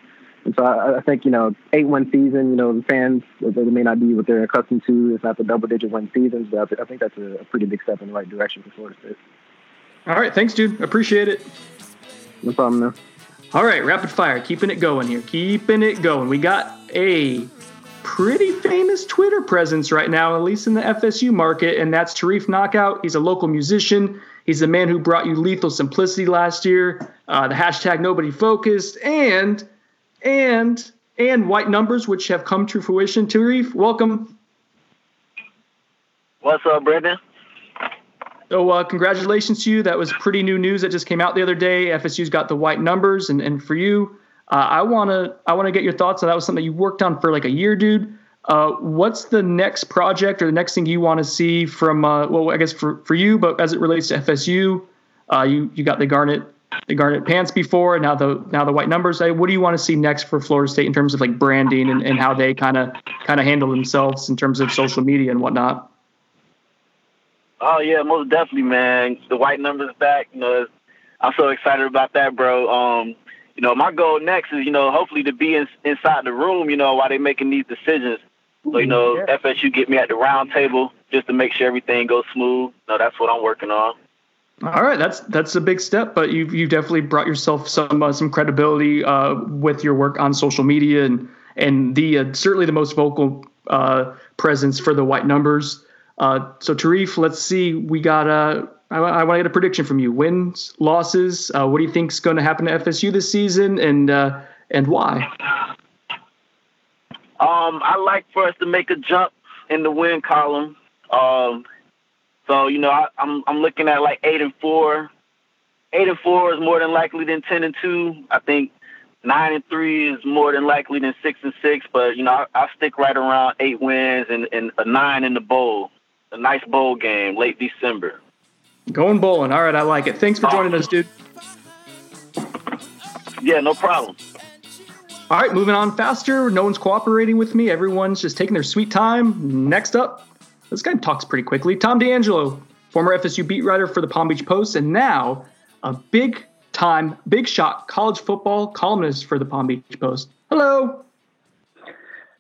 S8: And so I, I think, you know, eight win season, you know, the fans, they may not be what they're accustomed to. It's not the double digit win seasons, but I, think that's a, a pretty big step in the right direction for Florida State.
S1: All right, thanks, dude. Appreciate it.
S8: No problem, man.
S1: All right, rapid fire, keeping it going here, keeping it going. We got a pretty famous Twitter presence right now, at least in the FSU market, and that's Tarif Knockout. He's a local musician. He's the man who brought you Lethal Simplicity last year, uh, the hashtag Nobody Focused, and and and White Numbers, which have come to fruition. Tarif, welcome.
S9: What's up, Brendan?
S1: So, uh, congratulations to you. That was pretty new news that just came out the other day. FSU's got the white numbers, and, and for you, uh, I wanna I wanna get your thoughts. on that was something you worked on for like a year, dude. Uh, what's the next project or the next thing you want to see from? Uh, well, I guess for, for you, but as it relates to FSU, uh, you you got the garnet the garnet pants before, and now the now the white numbers. Hey, what do you want to see next for Florida State in terms of like branding and, and how they kind of kind of handle themselves in terms of social media and whatnot?
S9: Oh yeah, most definitely, man. The white numbers back. You know, I'm so excited about that, bro. Um, you know, my goal next is, you know, hopefully to be in, inside the room, you know, while they're making these decisions. So, you know,
S1: Yeah.
S9: FSU get me at the round table just to make sure everything goes smooth. No, that's what I'm working on.
S1: All right, that's that's a big step, but you've you've definitely brought yourself some uh, some credibility uh, with your work on social media and and the uh, certainly the most vocal uh, presence for the white numbers. Uh, so Tarif, let's see, we got uh, I, I want to get a prediction from you: wins, losses. Uh, what do you think's going to happen to FSU this season, and uh, and why?
S9: Um, I like for us to make a jump in the win column. Um, so you know, I, I'm I'm looking at like eight and four. Eight and four is more than likely than ten and two. I think nine and three is more than likely than six and six. But you know, I, I stick right around eight wins and, and a nine in the bowl. A nice bowl game late December.
S1: Going bowling. All right, I like it. Thanks for joining us, dude.
S9: Yeah, no problem.
S1: All right, moving on faster. No one's cooperating with me. Everyone's just taking their sweet time. Next up, this guy talks pretty quickly. Tom D'Angelo, former FSU beat writer for the Palm Beach Post, and now a big time, big shot college football columnist for the Palm Beach Post. Hello.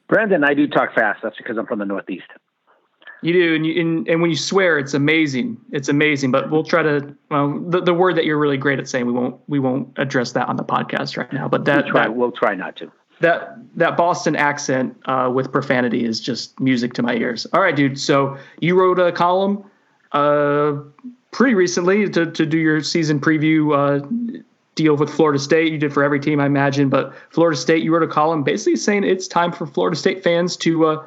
S10: Brandon, I do talk fast. That's because I'm from the Northeast.
S1: You do, and, you, and, and when you swear, it's amazing. It's amazing. But we'll try to. Well, the, the word that you're really great at saying, we won't we won't address that on the podcast right now. But that
S10: we'll try,
S1: that,
S10: we'll try not to.
S1: That that Boston accent uh, with profanity is just music to my ears. All right, dude. So you wrote a column uh, pretty recently to to do your season preview uh, deal with Florida State. You did for every team, I imagine. But Florida State, you wrote a column basically saying it's time for Florida State fans to uh,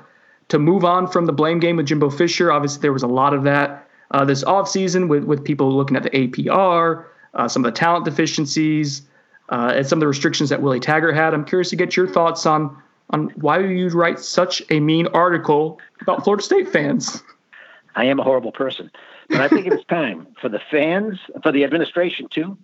S1: to move on from the blame game with Jimbo Fisher. Obviously, there was a lot of that uh, this offseason with, with people looking at the APR, uh, some of the talent deficiencies, uh, and some of the restrictions that Willie Taggart had. I'm curious to get your thoughts on on why you write such a mean article about Florida State fans.
S10: I am a horrible person, but I think it's time for the fans, for the administration too.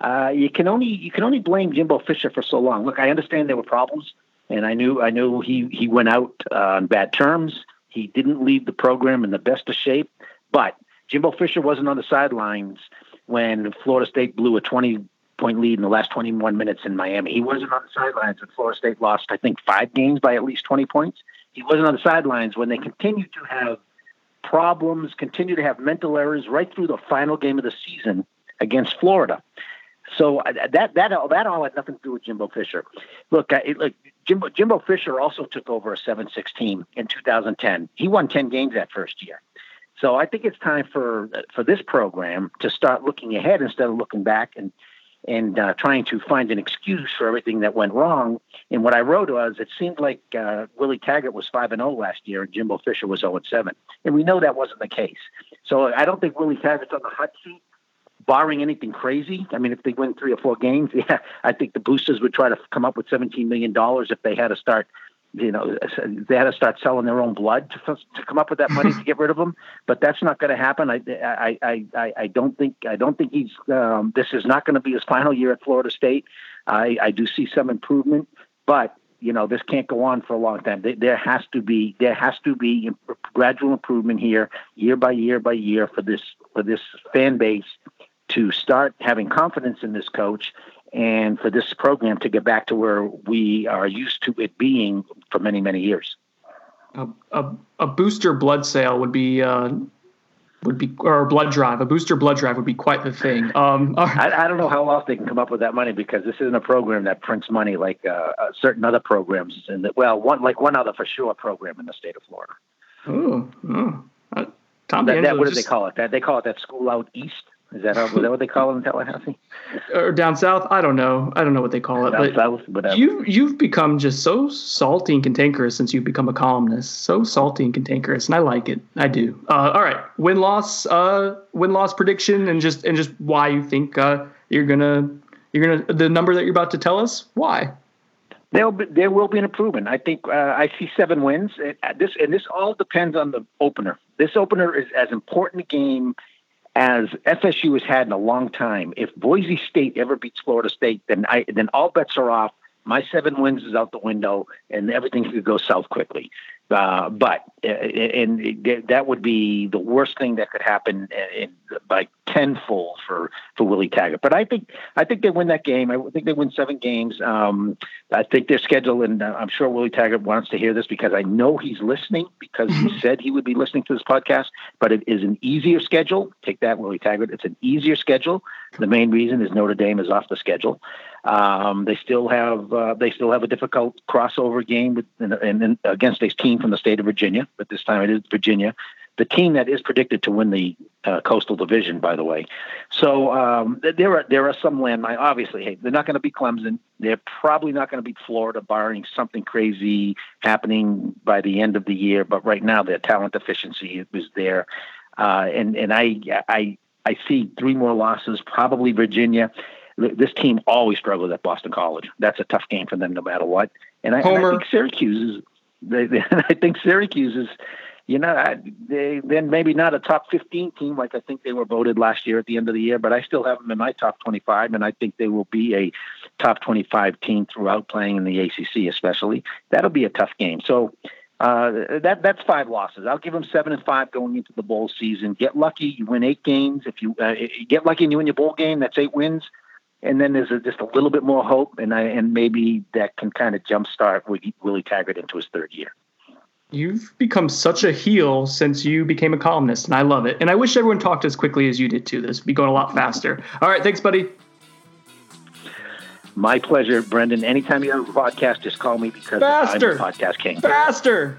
S10: Uh, you can only you can only blame Jimbo Fisher for so long. Look, I understand there were problems and I knew I knew he he went out uh, on bad terms. He didn't leave the program in the best of shape, but Jimbo Fisher wasn't on the sidelines when Florida State blew a 20 point lead in the last 21 minutes in Miami. He wasn't on the sidelines when Florida State lost, I think, five games by at least 20 points. He wasn't on the sidelines when they continued to have problems, continue to have mental errors right through the final game of the season against Florida. So uh, that that that all had nothing to do with Jimbo Fisher. Look, I, look, Jimbo Jimbo Fisher also took over a seven six team in 2010. He won 10 games that first year. So I think it's time for for this program to start looking ahead instead of looking back and and uh, trying to find an excuse for everything that went wrong. And what I wrote was, it seemed like uh, Willie Taggart was five and zero oh last year, and Jimbo Fisher was zero and seven, and we know that wasn't the case. So I don't think Willie Taggart's on the hot seat barring anything crazy. I mean, if they win three or four games, yeah, I think the boosters would try to come up with $17 million if they had to start, you know, they had to start selling their own blood to, to come up with that money to get rid of them. But that's not going to happen. I, I, I, I don't think, I don't think he's, um, this is not going to be his final year at Florida State. I, I do see some improvement, but you know this can't go on for a long time. There has to be there has to be gradual improvement here, year by year by year, for this for this fan base to start having confidence in this coach and for this program to get back to where we are used to it being for many, many years.
S1: A, a, a booster blood sale would be uh, would be or a blood drive. A booster blood drive would be quite the thing. Um,
S10: I, I, don't know how else they can come up with that money because this isn't a program that prints money like uh, uh certain other programs. And well, one like one other for sure program in the state of Florida.
S1: Oh, oh. Uh,
S10: Tom that, that, what do they call it? That they call it that school out east. Is that, how, is that what they call it in Tallahassee?
S1: Or down south? I don't know. I don't know what they call it. Down but south, whatever. You you've become just so salty and cantankerous since you've become a columnist. So salty and cantankerous, and I like it. I do. Uh, all right, win loss, uh, win loss prediction, and just and just why you think uh, you're gonna you're gonna the number that you're about to tell us. Why?
S10: There'll be, there will be an improvement. I think uh, I see seven wins. This and this all depends on the opener. This opener is as important a game as FSU has had in a long time. If Boise State ever beats Florida State, then I then all bets are off. My seven wins is out the window, and everything could go south quickly. Uh, but uh, and that would be the worst thing that could happen in, by tenfold for for Willie Taggart. But I think I think they win that game. I think they win seven games. Um, I think their schedule, and uh, I'm sure Willie Taggart wants to hear this because I know he's listening because he said he would be listening to this podcast. But it is an easier schedule. Take that, Willie Taggart. It's an easier schedule. The main reason is Notre Dame is off the schedule. Um, they still have uh, they still have a difficult crossover game with, and, against a team from the state of Virginia, but this time it is Virginia. the team that is predicted to win the uh, Coastal Division, by the way. So um, there are there are some landmines. Obviously, hey, they're not going to beat Clemson. They're probably not going to beat Florida, barring something crazy happening by the end of the year. But right now, their talent deficiency is there, uh, and and I I I see three more losses, probably Virginia. This team always struggles at Boston College. That's a tough game for them, no matter what. And I, and I think Syracuse is. They, they, I think Syracuse is you know, they then maybe not a top 15 team like I think they were voted last year at the end of the year, but I still have them in my top 25, and I think they will be a top 25 team throughout playing in the ACC, especially. That'll be a tough game. So uh, that that's five losses. I'll give them seven and five going into the bowl season. Get lucky, you win eight games. If you uh, get lucky and you win your bowl game, that's eight wins. And then there's a, just a little bit more hope, and I, and maybe that can kind of jumpstart Willie Taggart into his third year.
S1: You've become such a heel since you became a columnist, and I love it. And I wish everyone talked as quickly as you did too. This would be going a lot faster. All right, thanks, buddy.
S10: My pleasure, Brendan. Anytime you have a podcast, just call me because faster. I'm the podcast king.
S1: Faster.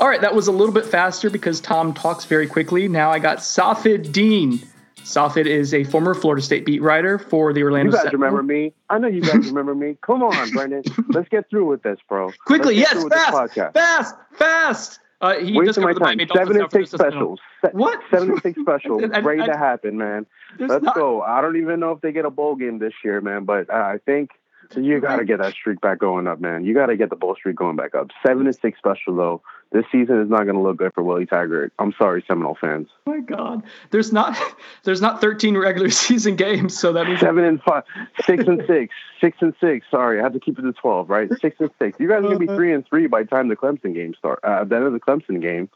S1: All right, that was a little bit faster because Tom talks very quickly. Now I got Safid Deen Safid is a former Florida State beat writer for the Orlando.
S11: You guys
S1: Sentinel.
S11: remember me? I know you guys remember me. Come on, Brendan. Let's get through with this, bro.
S1: Quickly, yes, fast, fast, fast. Uh, he
S11: Wasting my time. Seven and six specials.
S1: what?
S11: Seven and six specials. ready to happen, man. Let's not... go. I don't even know if they get a bowl game this year, man. But uh, I think you got to get that streak back going up, man. You got to get the bowl streak going back up. Seven and six special though. This season is not going to look good for Willie Taggart. I'm sorry, Seminole fans.
S1: Oh my God, there's not there's not 13 regular season games, so that means
S11: seven and five, six and six, six and six. Sorry, I have to keep it to 12, right? Six and six. You guys are going to be three and three by the time the Clemson game start. Uh, the end of the Clemson game.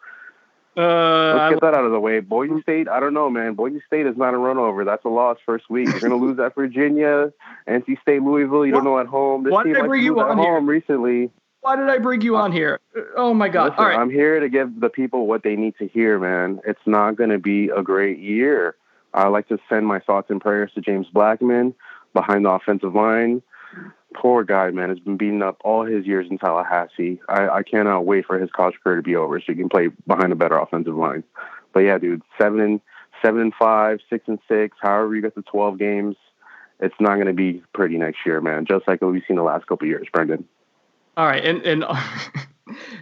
S1: Uh,
S11: Let's get that out of the way. Boise State, I don't know, man. Boise State is not a run over. That's a loss first week. You're going to lose at Virginia, NC State, Louisville. You what, don't know at home. This
S1: what team
S11: did I
S1: bring you on
S11: home recently.
S1: Why did I bring you on here? Oh my God!
S11: Listen,
S1: All right,
S11: I'm here to give the people what they need to hear, man. It's not going to be a great year. I like to send my thoughts and prayers to James Blackman behind the offensive line poor guy, man, has been beaten up all his years in Tallahassee. I, I cannot wait for his college career to be over so he can play behind a better offensive line. But yeah, dude, seven and seven and five, six and six, however you get to twelve games, it's not going to be pretty next year, man. Just like what we've seen the last couple years, Brendan.
S1: All right, and and.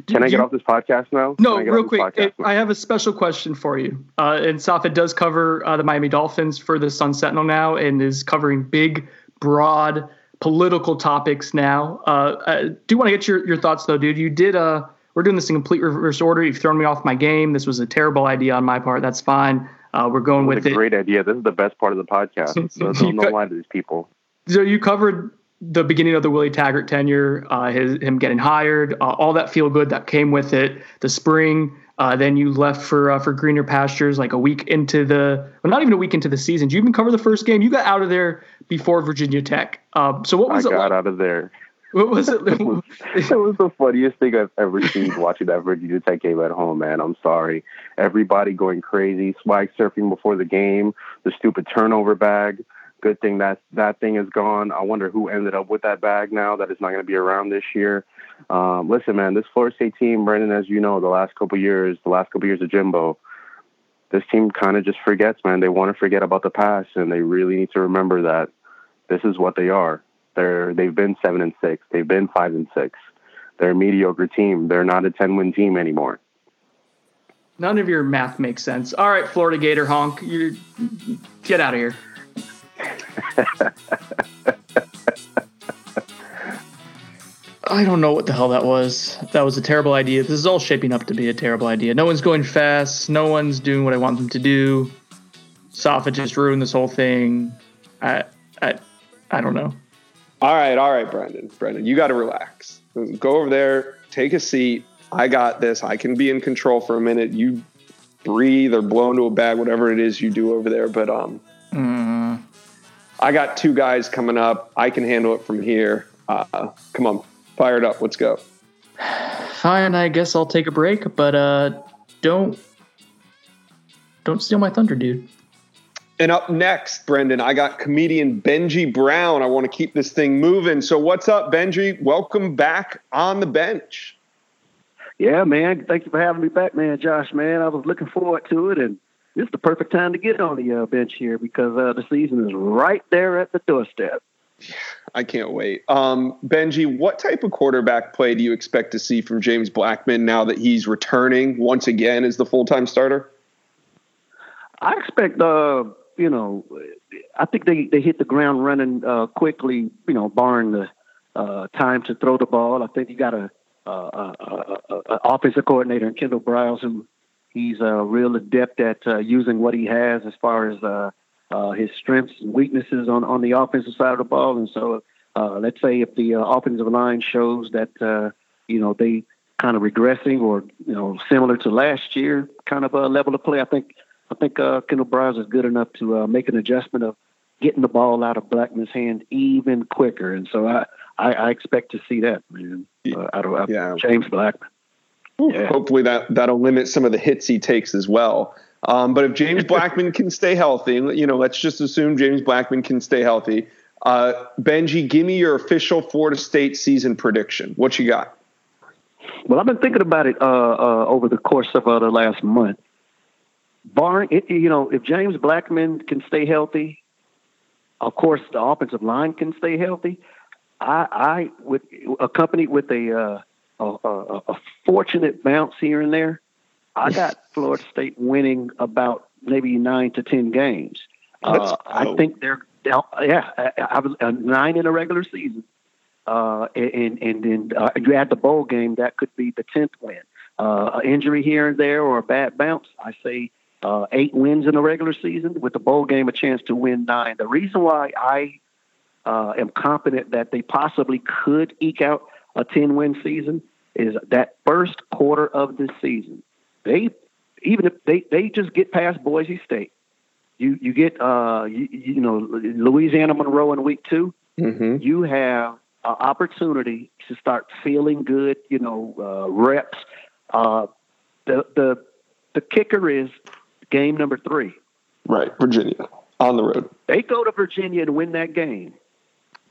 S11: Can I get you, off this podcast now?
S1: No, real quick. It, I have a special question for you. Uh, and Safid does cover uh, the Miami Dolphins for the Sun Sentinel now and is covering big, broad political topics now. Uh, I do want to get your, your thoughts though, dude. You did uh we're doing this in complete reverse order. You've thrown me off my game. This was a terrible idea on my part. That's fine. Uh, we're going with
S11: it.
S1: Great
S11: idea. This is the best part of the podcast. So don't lie to these people.
S1: So you covered the beginning of the Willie Taggart tenure, uh, his him getting hired, uh, all that feel good that came with it. The spring, uh, then you left for uh, for greener pastures like a week into the, well, not even a week into the season. Did you even cover the first game? You got out of there before Virginia Tech. Um, so what was
S11: I
S1: it?
S11: got
S1: like?
S11: out of there.
S1: What was it?
S11: it, was, it was the funniest thing I've ever seen watching that Virginia Tech game at home, man. I'm sorry. Everybody going crazy, swag surfing before the game, the stupid turnover bag. Good thing that that thing is gone. I wonder who ended up with that bag now that is not going to be around this year. Um, listen, man, this Florida State team, Brendan, as you know, the last couple years, the last couple years of Jimbo, this team kind of just forgets, man. They want to forget about the past, and they really need to remember that this is what they are. They're they've been seven and six. They've been five and six. They're a mediocre team. They're not a ten win team anymore.
S1: None of your math makes sense. All right, Florida Gator honk, you get out of here. I don't know what the hell that was. That was a terrible idea. This is all shaping up to be a terrible idea. No one's going fast. No one's doing what I want them to do. Safa just ruined this whole thing. I, I, I don't know.
S2: All right, all right, Brendan. Brendan, you got to relax. Go over there, take a seat. I got this. I can be in control for a minute. You breathe or blow into a bag, whatever it is you do over there. But um,
S1: mm.
S2: I got two guys coming up. I can handle it from here. Uh, come on, fire it up. Let's go.
S1: Fine, I guess I'll take a break, but uh, don't don't steal my thunder, dude.
S2: And up next, Brendan, I got comedian Benji Brown. I want to keep this thing moving. So, what's up, Benji? Welcome back on the bench.
S12: Yeah, man. Thank you for having me back, man, Josh. Man, I was looking forward to it, and this is the perfect time to get on the uh, bench here because uh, the season is right there at the doorstep.
S2: I can't wait. Um, Benji, what type of quarterback play do you expect to see from James Blackman now that he's returning once again as the full time starter?
S12: I expect, uh, you know, I think they, they hit the ground running uh, quickly, you know, barring the uh, time to throw the ball. I think you got a, a, a, a offensive coordinator in Kendal Briles who he's a uh, real adept at uh, using what he has as far as uh, uh, his strengths and weaknesses on, on the offensive side of the ball. And so, uh, let's say if the uh, offensive line shows that uh, you know they kind of regressing or you know similar to last year kind of a level of play, I think I think uh, Kendal Briles is good enough to uh, make an adjustment of getting the ball out of Blackman's hand even quicker. And so I I, I expect to see that man uh, out of yeah. James Blackman.
S2: Yeah. Hopefully that that'll limit some of the hits he takes as well. Um, but if James Blackman can stay healthy, you know, let's just assume James Blackman can stay healthy. Uh, Benji, give me your official Florida State season prediction. What you got?
S12: Well, I've been thinking about it uh, uh, over the course of uh, the last month. Barring it, you know, if James Blackman can stay healthy, of course the offensive line can stay healthy. I, I would accompanied with a, uh, a, a, a fortunate bounce here and there. I got Florida State winning about maybe nine to ten games. Uh, I think they're yeah, I, I was uh, nine in a regular season, uh, and and then uh, you add the bowl game, that could be the tenth win. Uh, an injury here and there or a bad bounce, I say uh, eight wins in a regular season with the bowl game, a chance to win nine. The reason why I uh, am confident that they possibly could eke out a ten win season is that first quarter of the season they even if they they just get past Boise State, you you get uh you, you know Louisiana Monroe in week 2
S2: mm-hmm.
S12: you have an opportunity to start feeling good. You know uh, reps. Uh, the the the kicker is game number three.
S2: Right, Virginia on the road.
S12: They go to Virginia and win that game,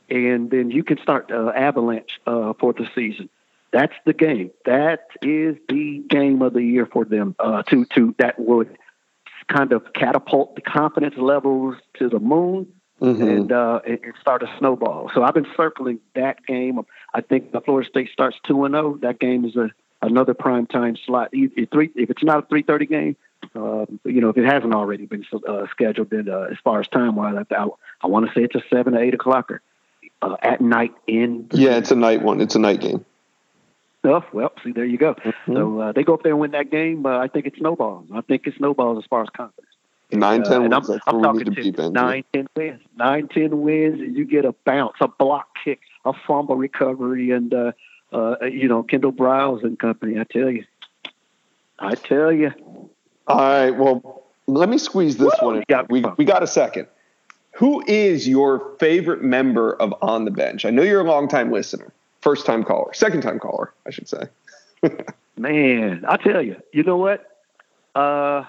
S12: and then you can start uh, avalanche uh, for the season. That's the game. That is the game of the year for them. Uh, to to that would kind of catapult the confidence levels to the moon mm-hmm. and, uh, and start a snowball. So I've been circling that game. I think the Florida State starts two and zero. Oh. That game is a another prime time slot. If, three, if it's not a three thirty game, uh, you know, if it hasn't already been uh, scheduled, then uh, as far as time wise, I, I, I want to say it's a seven or eight o'clocker uh, at night in.
S2: Yeah, it's a night one. It's a night game
S12: stuff. Well, see, there you go. Mm-hmm. So uh, they go up there and win that game. Uh, I think it snowballs. I think it snowballs as far as confidence.
S2: Nine, ten uh, wins. I'm, I'm
S12: talking to ten, nine, ten wins. Nine, ten wins. You get a bounce, a block kick, a fumble recovery, and uh, uh, you know Kendal Briles and company. I tell you, I tell you.
S2: All right. Well, let me squeeze this Woo! one. In. Got we we got a second. Who is your favorite member of On the Bench? I know you're a longtime listener first time caller, second time caller, I should say.
S12: Man, I tell you, you know what? Uh,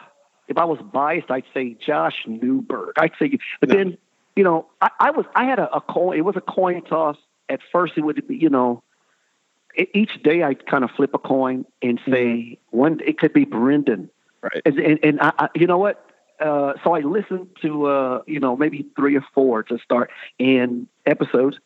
S12: if I was biased, I'd say Josh Newberg. I'd say, but no. then, you know, I, I was, I had a, a, coin. It was a coin toss. At first, it would be, you know, it, each day I'd kind of flip a coin and say mm-hmm. one. It could be Brendan,
S2: right?
S12: And, and, and I, I, you know what? Uh, so I listened to, uh, you know, maybe three or four to start and episodes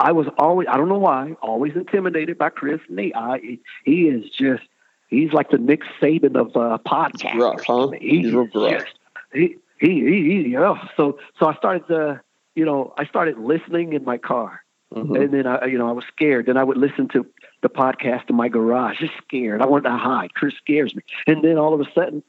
S12: I was always, I don't know why, always intimidated by Chris Nee. I, he is just, he's like the Nick Saban of uh, podcasts.
S2: Rough, huh?
S12: He, he's rough. Just, he, he, he, he, yeah. So, so I started, uh, you know, I started listening in my car. Mm-hmm. And then I, you know, I was scared. Then I would listen to the podcast in my garage, just scared. I wanted to hide. Chris scares me. And then all of a sudden,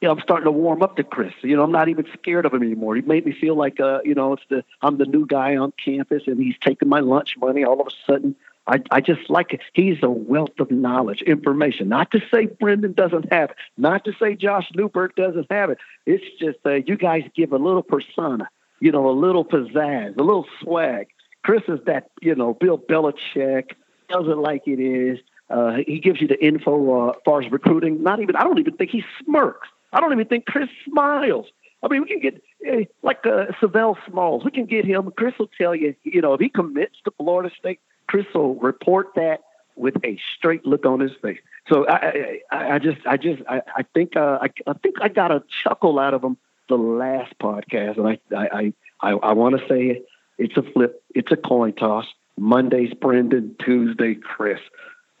S12: you know, I'm starting to warm up to Chris. You know, I'm not even scared of him anymore. He made me feel like, uh, you know, it's the I'm the new guy on campus, and he's taking my lunch money. All of a sudden, I I just like it. He's a wealth of knowledge, information. Not to say Brendan doesn't have it. Not to say Josh Newberg doesn't have it. It's just uh, you guys give a little persona, you know, a little pizzazz, a little swag. Chris is that, you know, Bill Belichick tells it like it is. Uh, he gives you the info uh, as far as recruiting. Not even I don't even think he smirks. I don't even think Chris smiles. I mean, we can get eh, like uh, Sav'ell Smalls. We can get him. Chris will tell you, you know, if he commits to Florida State, Chris will report that with a straight look on his face. So I, I, I just, I just, I, I think, uh, I, I think I got a chuckle out of him the last podcast, and I, I, I, I want to say it's a flip, it's a coin toss. Monday's Brendan, Tuesday Chris,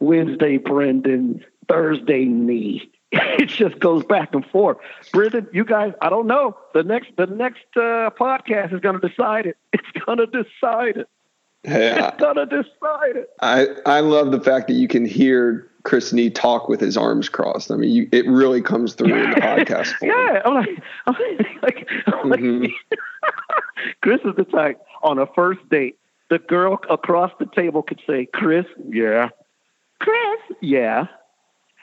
S12: Wednesday Brendan, Thursday me. it just goes back and forth. Brendan, you guys, I don't know. The next, the next uh, podcast is going to decide it. It's going to decide it.
S2: Yeah.
S12: It's going to decide it.
S2: I, I love the fact that you can hear Chris Nee talk with his arms crossed. I mean, you, it really comes through in the podcast. Form.
S12: Yeah, I'm like, I'm like, I'm like
S2: Mhm.
S12: Chris is the type on a first date. The girl across the table could say, "Chris, yeah, Chris, yeah,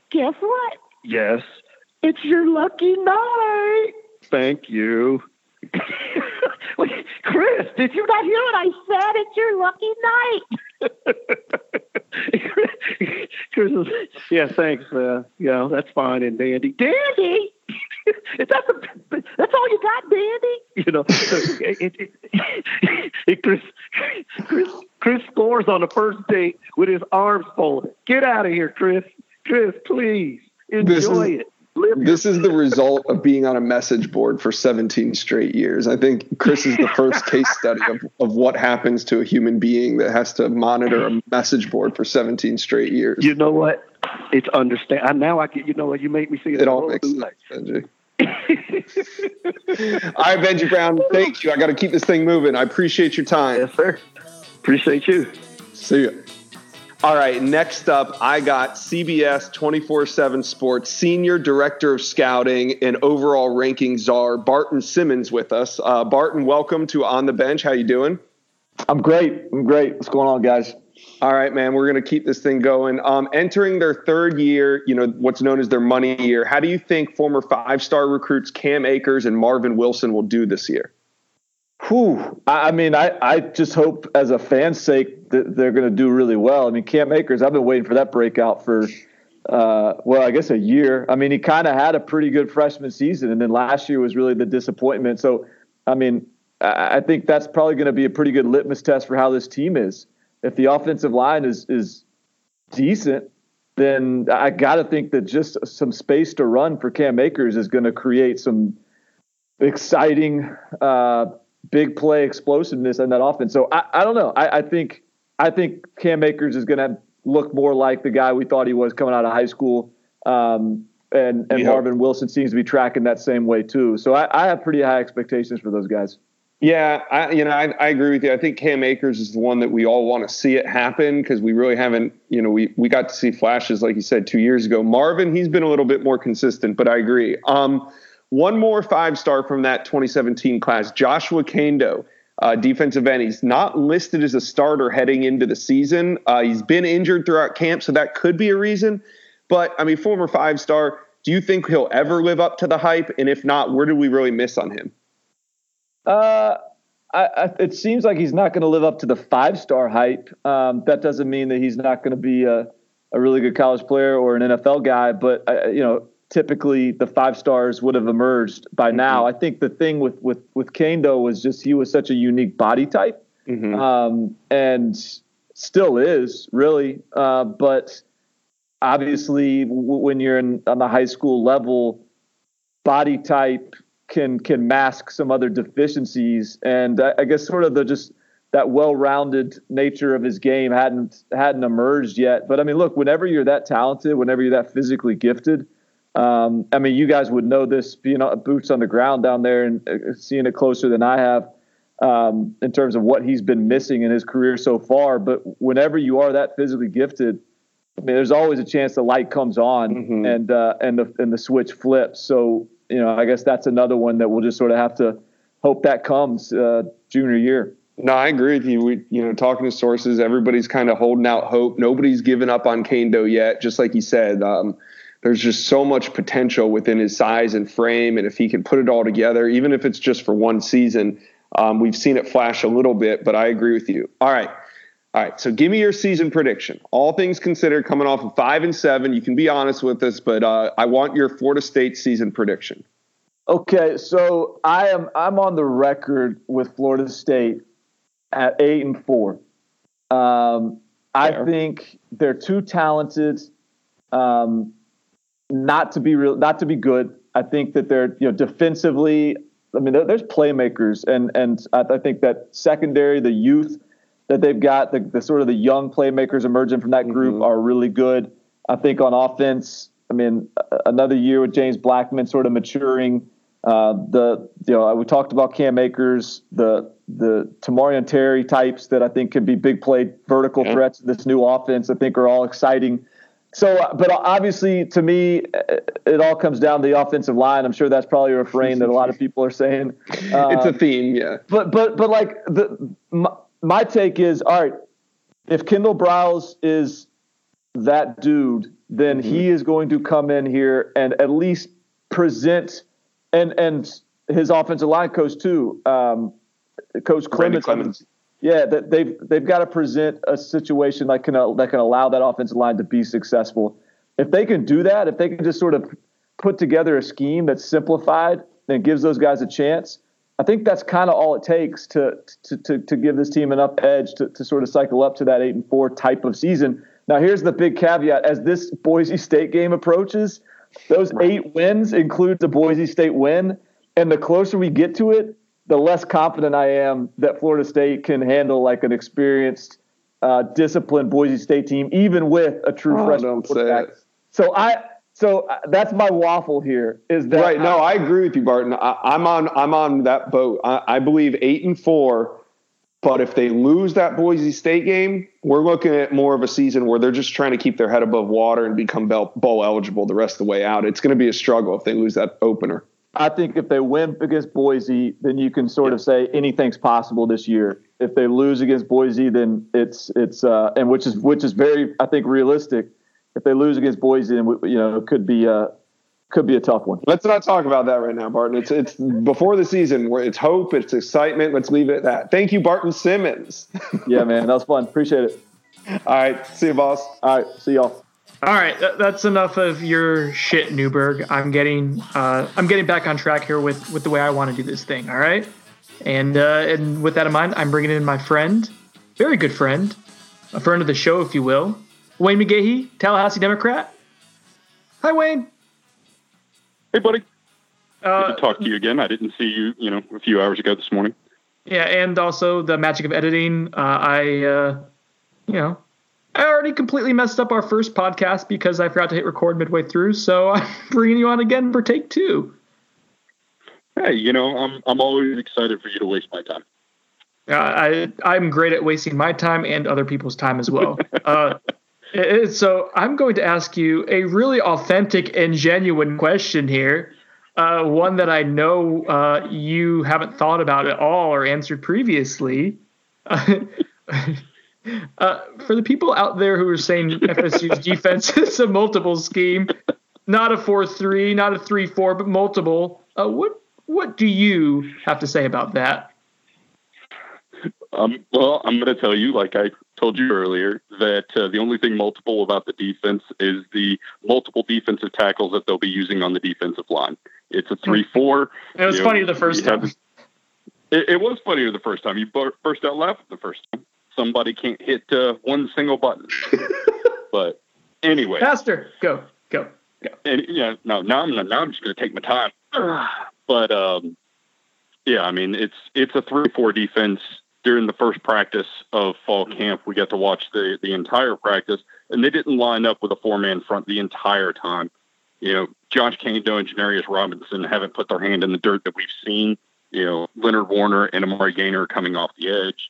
S12: guess what? Yes, it's your lucky night. Thank you." Wait, Chris, did you not hear what I said? It's your lucky night. Chris is, yeah, thanks. Uh, yeah, that's fine and dandy. Dandy? Is that the, that's all you got, Dandy? You know, so it, it, it, Chris, Chris, Chris scores on the first date with his arms folded. Get out of here, Chris. Chris, please enjoy
S2: is-
S12: it. Live
S2: This is the result of being on a message board for 17 straight years. I think Chris is the first case study of, of what happens to a human being that has to monitor a message board for 17 straight years.
S12: You know what? It's understand. I, now I get. You know what? You make me see
S2: It all makes sense, Benji. all right, Benji Brown, thank you. I got to keep this thing moving. I appreciate your time.
S12: Yes, sir. Appreciate you.
S2: See ya. All right, next up, I got CBS 24 7 Sports Senior Director of Scouting and overall ranking czar, Barton Simmons, with us. Uh, Barton, welcome to On the Bench. How you doing?
S13: I'm great. I'm great. What's going on, guys?
S2: All right, man. We're going to keep this thing going. Um, entering their third year, you know what's known as their money year. How do you think former five-star recruits Cam Akers and Marvin Wilson will do this year?
S13: Whew. I, I mean, I, I just hope, as a fan's sake, that they're going to do really well. I mean, Cam Akers, I've been waiting for that breakout for, uh, well, I guess a year. I mean, he kind of had a pretty good freshman season, and then last year was really the disappointment. So, I mean, I, I think that's probably going to be a pretty good litmus test for how this team is. If the offensive line is is decent, then I got to think that just some space to run for Cam Akers is going to create some exciting uh, big play explosiveness in that offense. So I, I don't know. I, I think I think Cam Akers is going to look more like the guy we thought he was coming out of high school. Um, and and
S2: Yeah.
S13: Marvin Wilson seems to be tracking that same way too. So I, I have pretty high expectations for those guys.
S2: Yeah, I, you know, I, I agree with you. I think Cam Akers is the one that we all want to see it happen because we really haven't, you know, we, we got to see flashes, like you said, two years ago. Marvin, he's been a little bit more consistent, but I agree. Um, one more five star from that 2017 class, Joshua Kaindoh, uh, defensive end. He's not listed as a starter heading into the season. Uh, he's been injured throughout camp, so that could be a reason. But I mean, former five star. Do you think he'll ever live up to the hype? And if not, where did we really miss on him?
S13: Uh, I, I, it seems like he's not going to live up to the five star hype. Um, that doesn't mean that he's not going to be a, a really good college player or an NFL guy, but uh, you know, typically the five stars would have emerged by now. I think the thing with with with Kane though was just he was such a unique body type, um, and still is really. Uh, but obviously, w- when you're in, on the high school level, body type can can mask some other deficiencies, and I, I guess sort of the just that well-rounded nature of his game hadn't hadn't emerged yet. But I mean, look, whenever you're that talented, whenever you're that physically gifted, um, I mean, you guys would know this, being on, boots on the ground down there and uh, seeing it closer than I have um, in terms of what he's been missing in his career so far. But whenever you are that physically gifted, I mean, there's always a chance the light comes on and uh, and the and the switch flips. So you know, I guess that's another one that we'll just sort of have to hope that comes uh, junior year.
S2: No, I agree with you. We, you know, talking to sources, everybody's kind of holding out hope. Nobody's given up on Kaindoh yet. Just like you said, um, there's just so much potential within his size and frame, and if he can put it all together, even if it's just for one season, um, we've seen it flash a little bit. But I agree with you. All right, all right. So give me your season prediction. All things considered, coming off of five and seven, you can be honest with us, but uh, I want your Florida State season prediction.
S13: Okay, so I am I'm on the record with Florida State at eight and four. Um, I think they're too talented um, not to be real, not to be good. I think that they're you know defensively. I mean, there, there's playmakers, and and I, I, think that secondary, the youth that they've got, the, the sort of the young playmakers emerging from that group mm-hmm. are really good. I think on offense, I mean, another year with James Blackman sort of maturing. Uh, the you know we talked about Cam Akers, the the Tamorrion Terry types that I think could be big play vertical yeah. threats in this new offense. I think are all exciting. So, but obviously, to me, it all comes down to the offensive line. I'm sure that's probably a refrain that a lot of people are saying.
S2: Um, it's a um, theme, yeah.
S13: But but but like the my, my take is all right. If Kendal Briles is that dude, then mm-hmm. he is going to come in here and at least present and and his offensive line coach too, um, Coach Clements. Clements. Yeah, that they've they've got to present a situation that can that can allow that offensive line to be successful. If they can do that, if they can just sort of put together a scheme that's simplified and gives those guys a chance, I think that's kind of all it takes to, to to to give this team enough edge to, to sort of cycle up to that eight and four type of season. Now, here's the big caveat: as this Boise State game approaches, those right. eight wins include the Boise State win, and the closer we get to it, the less confident I am that Florida State can handle like an experienced, uh, disciplined Boise State team, even with a true oh, freshman quarterback. So I. So uh, that's my waffle here. Is that
S2: right? No, I agree with you, Barton. I, am on. I'm on that boat. I, I believe eight and four but if they lose that Boise State game, we're looking at more of a season where they're just trying to keep their head above water and become bowl eligible the rest of the way out. It's going to be a struggle if they lose that opener.
S13: I think if they win against Boise, then you can sort of say anything's possible this year. If they lose against Boise, then it's it's uh, and which is which is very I think realistic. If they lose against Boise, then you know it could be uh, could be a tough one.
S2: Let's not talk about that right now, Barton. It's it's before the season where it's hope, it's excitement. Let's leave it at that. Thank you, Barton Simmons.
S13: yeah, man, that was fun. Appreciate it.
S2: All right, see you, boss.
S13: All right, see y'all.
S1: All right, that's enough of your shit, Newberg. I'm getting uh, I'm getting back on track here with with the way I want to do this thing. All right, and uh, and with that in mind, I'm bringing in my friend, very good friend, a friend of the show, if you will, Wayne McGahee, Tallahassee Democrat. Hi, Wayne.
S14: Hey, buddy. Uh, Good to talk to you again. I didn't see you, you know, a few hours ago this morning.
S1: Yeah, and also the magic of editing. Uh, I, uh, you know, I already completely messed up our first podcast because I forgot to hit record midway through. So I'm bringing you on again for take two.
S14: Hey, you know, I'm I'm always excited for you to waste my time.
S1: Uh, I I'm great at wasting my time and other people's time as well. uh, so I'm going to ask you a really authentic and genuine question here. Uh, one that I know uh, you haven't thought about at all or answered previously. Uh, for the people out there who are saying FSU's defense is a multiple scheme, not a four-three, not a three-four, but multiple, uh, what what do you have to say about that?
S14: Um, well, I'm going to tell you, like I told you earlier, that uh, the only thing multiple about the defense is the multiple defensive tackles that they'll be using on the defensive line. It's a three-four.
S1: It was funny the first time.
S14: it, it, was funnier the first time. You burst out laughing the first time. Somebody can't hit uh, one single button. but anyway,
S1: faster, go, go, go.
S14: And yeah, no, now I'm now I'm just going to take my time. but um, yeah, I mean it's it's a three-four defense during the first practice of fall camp, we got to watch the the entire practice, and they didn't line up with a four man front the entire time. You know, Josh Kaindoh and Janarius Robinson haven't put their hand in the dirt that we've seen. You know, Leonard Warner and Amari Gainer coming off the edge.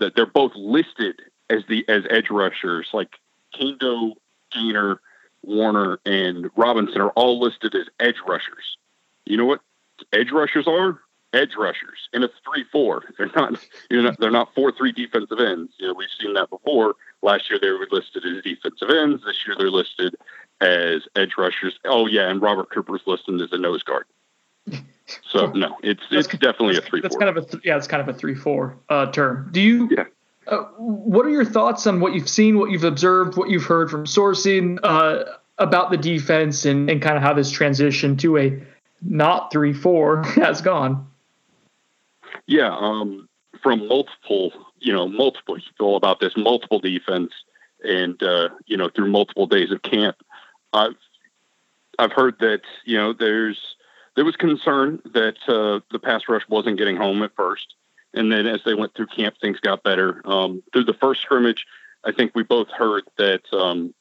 S14: That they're both listed as the as edge rushers. Like Kaindoh, Gainer, Warner, and Robinson are all listed as edge rushers. You know what edge rushers are? edge rushers in a three-four. They're not, you know, they're not four-three defensive ends. You know, we've seen that before. Last year they were listed as defensive ends. This year they're listed as edge rushers. Oh yeah, and Robert Cooper's listed as a nose guard. So no, it's it's definitely a three.
S1: That's kind of a th- yeah, it's kind of a three-four uh, term. Do you?
S14: Yeah.
S1: Uh, what are your thoughts on what you've seen, what you've observed, what you've heard from sourcing uh, about the defense, and, and kind of how this transition to a not three four has gone?
S14: Yeah, um, from multiple, you know, multiple people about this multiple defense. and uh, you know through multiple days of camp, I've I've heard that you know there's there was concern that uh, the pass rush wasn't getting home at first, and then as they went through camp, things got better. Um, through the first scrimmage, I think we both heard that um,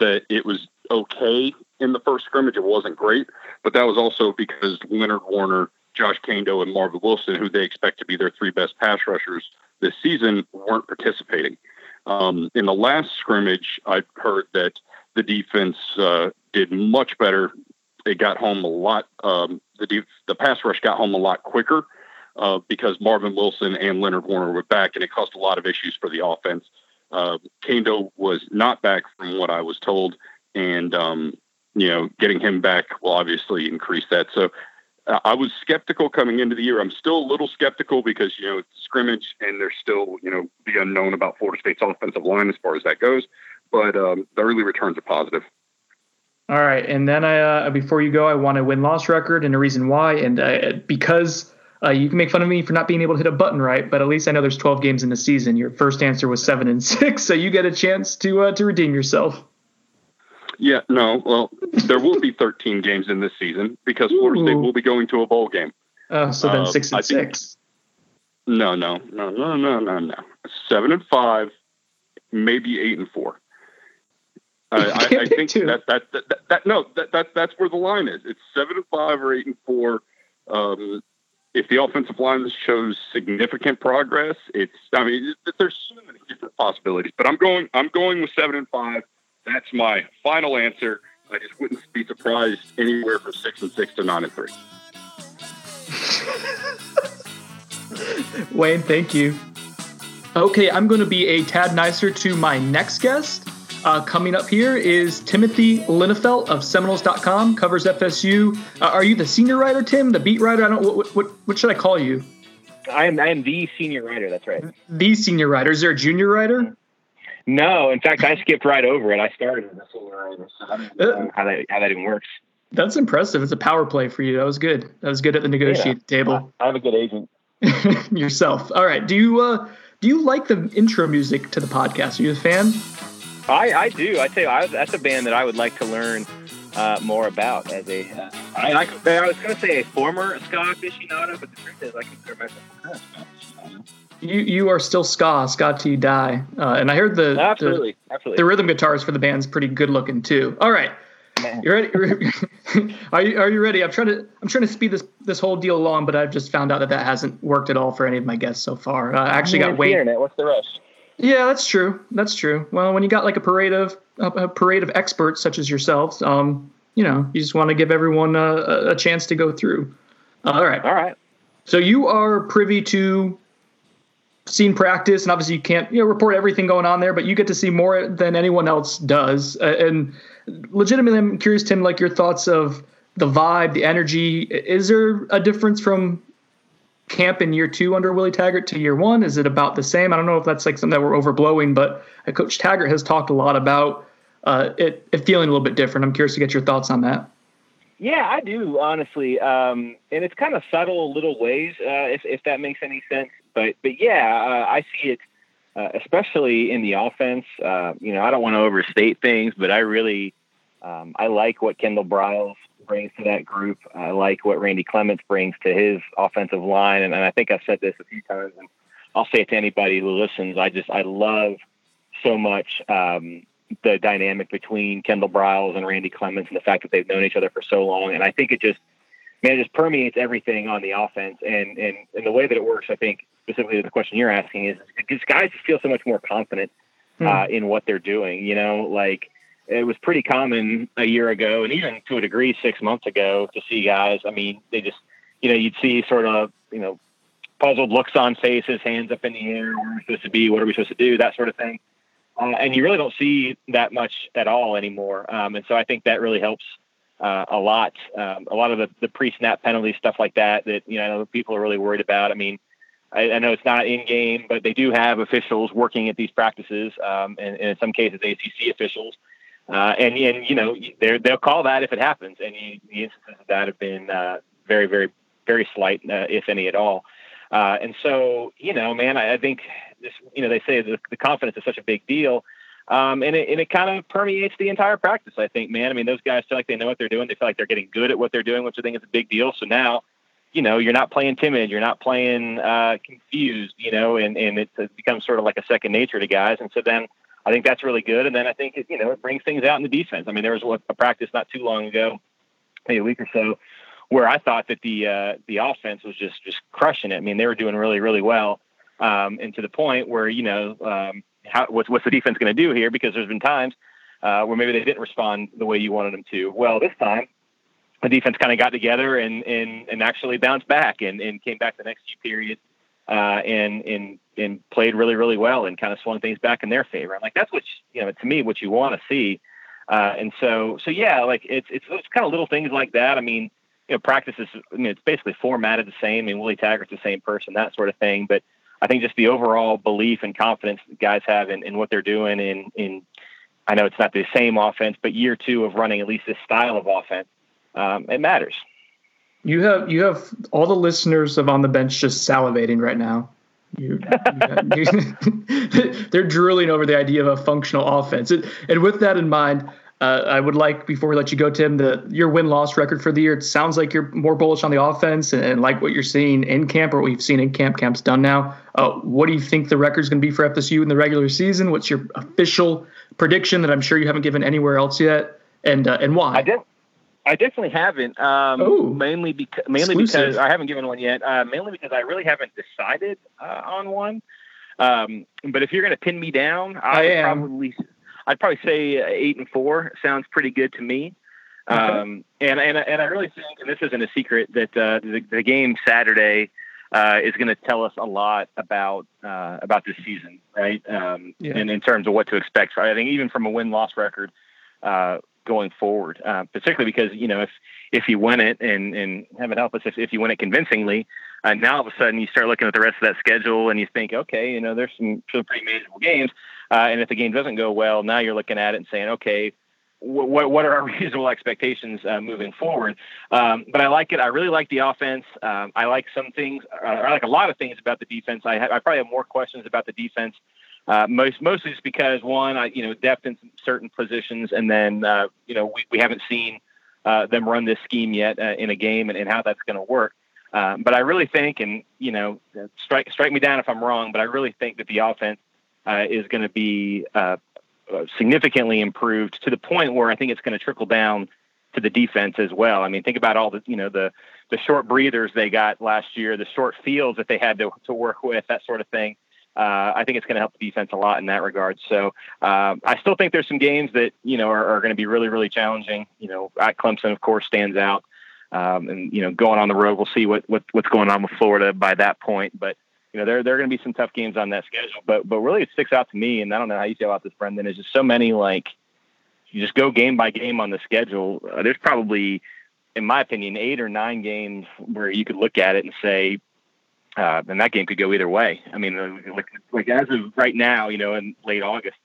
S14: that it was okay in the first scrimmage. It wasn't great, but that was also because Leonard Warner, Josh Kaindoh, and Marvin Wilson, who they expect to be their three best pass rushers this season, weren't participating. Um, in the last scrimmage, I heard that the defense uh, did much better. They got home a lot. Um, the the pass rush got home a lot quicker uh, because Marvin Wilson and Leonard Warner were back, and it caused a lot of issues for the offense. Uh, Kaindoh was not back, from what I was told, and um, you know, getting him back will obviously increase that. So uh, I was skeptical coming into the year. I'm still a little skeptical because you know it's scrimmage and there's still you know the unknown about Florida State's offensive line as far as that goes. But um, the early returns are positive.
S1: All right, and then I uh, before you go, I want a win loss record and a reason why, and uh, because. Uh, you can make fun of me for not being able to hit a button right, but at least I know there's 12 games in the season. Your first answer was seven and six, so you get a chance to uh, to redeem yourself.
S14: Yeah, no. Well, there will be 13 games in this season because Florida State will be going to a bowl game.
S1: Oh, so then
S14: Uh,
S1: six and
S14: I think-
S1: six.
S14: No, no, no, no, no, no, no. Seven and five, maybe eight and four. I, I, I think that that, that that that no that, that that's where the line is. It's seven and five or eight and four. Um, if the offensive line shows significant progress, it's I mean there's so many different possibilities. But I'm going I'm going with seven and five. That's my final answer. I just wouldn't be surprised anywhere from six and six to nine and three.
S1: Wayne, thank you. Okay, I'm going to be a tad nicer to my next guest. Uh, coming up here is Timothy Linafelt of Seminoles.com, covers FSU. Uh, are you the senior writer, Tim? The beat writer? I don't. What, what, what should I call you?
S15: I am I am the senior writer. That's right.
S1: The senior writer. Is there a junior writer?
S15: No, in fact, I skipped right over it. I started as a senior writer, so I don't know how that how that even works.
S1: That's impressive. It's a power play for you. That was good. That was good at the negotiating table.
S15: I have a good agent.
S1: Yourself. All right. Do you uh, do you like the intro music to the podcast? Are you a fan?
S15: I, I do. I tell you, I, that's a band that I would like to learn uh, more about. As a, uh, I, I, I was going to say a former ska aficionado, but the truth is, I consider myself a ska aficionado.
S1: You you are still ska, ska till you die. Uh, and I heard the
S15: Absolutely,
S1: the,
S15: absolutely.
S1: the rhythm guitars for the band's pretty good looking too. All right. You ready? are you are you ready? I'm trying to I'm trying to speed this this whole deal along, but I've just found out that that hasn't worked at all for any of my guests so far. Uh, I actually got Wayne.
S15: internet. What's the rush?
S1: Yeah, that's true. That's true. Well, when you got like a parade of a, parade of experts such as yourselves, um, you know, you just want to give everyone a, a- chance to go through. Uh, all right.
S15: All right.
S1: So you are privy to scene practice, and obviously you can't you know report everything going on there, but you get to see more than anyone else does. Uh, and legitimately, I'm curious, Tim, like your thoughts of the vibe, the energy. Is there a difference from camp in year two under Willie Taggart to year one? Is it about the same? I don't know if that's like something that we're overblowing, but uh, Coach Taggart has talked a lot about uh, it, it feeling a little bit different. I'm curious to get your thoughts on that.
S15: Yeah, I do honestly, um, and it's kind of subtle little ways, uh, if if that makes any sense. But but yeah, uh, I see it, uh, especially in the offense. Uh, you know, I don't want to overstate things, but I really um, I like what Kendal Briles brings to that group. I like what Randy Clements brings to his offensive line, and, and I think I've said this a few times, and I'll say it to anybody who listens. I just I love so much um, the dynamic between Kendal Briles and Randy Clements, and the fact that they've known each other for so long. And I think it just man, it just permeates everything on the offense, and and and the way that it works, I think specifically the question you're asking is, these guys feel so much more confident uh, in what they're doing. You know, like it was pretty common a year ago, and even to a degree six months ago, to see guys. I mean, they just, you know, you'd see sort of, you know, puzzled looks on faces, hands up in the air. Where are we supposed to be? What are we supposed to do? That sort of thing. Uh, and you really don't see that much at all anymore. Um, and so I think that really helps uh, a lot. Um, a lot of the, the pre-snap penalty stuff like that that you know know people are really worried about. I mean, I, I know it's not in game, but they do have officials working at these practices, um, and, and in some cases ACC officials. Uh, and and you know they're, they'll call that if it happens, and you, the instances of that have been uh, very very very slight, uh, if any at all. Uh, and so you know, man, I, I think this. You know, they say the, the confidence is such a big deal. Um, and it, and it kind of permeates the entire practice, I think, man. I mean, those guys feel like they know what they're doing. They feel like they're getting good at what they're doing, which I think is a big deal. So now, you know, you're not playing timid, you're not playing uh, confused, you know, and, and it becomes sort of like a second nature to guys. And so then I think that's really good. And then I think, it, you know, it brings things out in the defense. I mean, there was a practice not too long ago, maybe a week or so, where I thought that the uh, the offense was just just crushing it. I mean, they were doing really really well, um, and to the point where you know um, how, what's what's the defense going to do here? Because there's been times uh, where maybe they didn't respond the way you wanted them to. Well, this time the defense kind of got together and and and actually bounced back and and came back the next few periods uh, and and and played really really well and kind of swung things back in their favor. I'm like that's what you know to me what you want to see. Uh, and so so yeah, like it's it's those kind of little things like that. I mean, you know, practice is I mean it's basically formatted the same. I mean, Willie Taggart's the same person, that sort of thing. But I think just the overall belief and confidence that guys have in, in what they're doing in in I know it's not the same offense, but year two of running at least this style of offense um, it matters.
S1: You have you have all the listeners of on the bench just salivating right now. You, you, they're drooling over the idea of a functional offense. And, and with that in mind, uh, I would like before we let you go, Tim, the your win loss record for the year. It sounds like you're more bullish on the offense and, and like what you're seeing in camp or what you've seen in camp. Camp's done now. Uh, what do you think the record is going to be for FSU in the regular season? What's your official prediction that I'm sure you haven't given anywhere else yet, and uh, and why?
S15: I did. I definitely haven't. Um,
S1: Ooh,
S15: mainly because mainly
S1: exclusive.
S15: because I haven't given one yet. Uh, mainly because I really haven't decided uh, on one. Um, but if you're going to pin me down, I,
S1: I
S15: probably I'd probably say eight and four sounds pretty good to me.
S1: Okay.
S15: Um, and and and I really think, and this isn't a secret, that uh, the, the game Saturday uh, is going to tell us a lot about uh, about this season, right? Um,
S1: Yeah.
S15: And in terms of what to expect. I think even from a win loss record uh, going forward, uh, particularly because you know if if you win it and and heaven help us if, if you win it convincingly, uh, now all of a sudden you start looking at the rest of that schedule and you think, okay, you know there's some, some pretty manageable games, uh, and if the game doesn't go well, now you're looking at it and saying, okay. What what are our reasonable expectations uh, moving forward? Um, but I like it. I really like the offense. Um, I like some things. Uh, I like a lot of things about the defense. I, ha- I probably have more questions about the defense uh, most mostly just because one, I, you know, depth in certain positions, and then uh, you know we, we haven't seen uh, them run this scheme yet uh, in a game, and, and how that's going to work. Um, but I really think, and you know, strike strike me down if I'm wrong, but I really think that the offense uh, is going to be uh, significantly improved to the point where I think it's going to trickle down to the defense as well. I mean, think about all the you know the the short breathers they got last year, the short fields that they had to to work with, that sort of thing uh, I think it's going to help the defense a lot in that regard. So um, I still think there's some games that you know are, are going to be really really challenging. You know, at Clemson of course stands out, um, and you know going on the road we'll see what, what what's going on with Florida by that point. But you know there there are going to be some tough games on that schedule. But but really it sticks out to me, and I don't know how you feel about this, Brendan. Is just so many like you just go game by game on the schedule. Uh, there's probably in my opinion, eight or nine games where you could look at it and say, uh, and that game could go either way. I mean, uh, like, like as of right now, you know, in late August,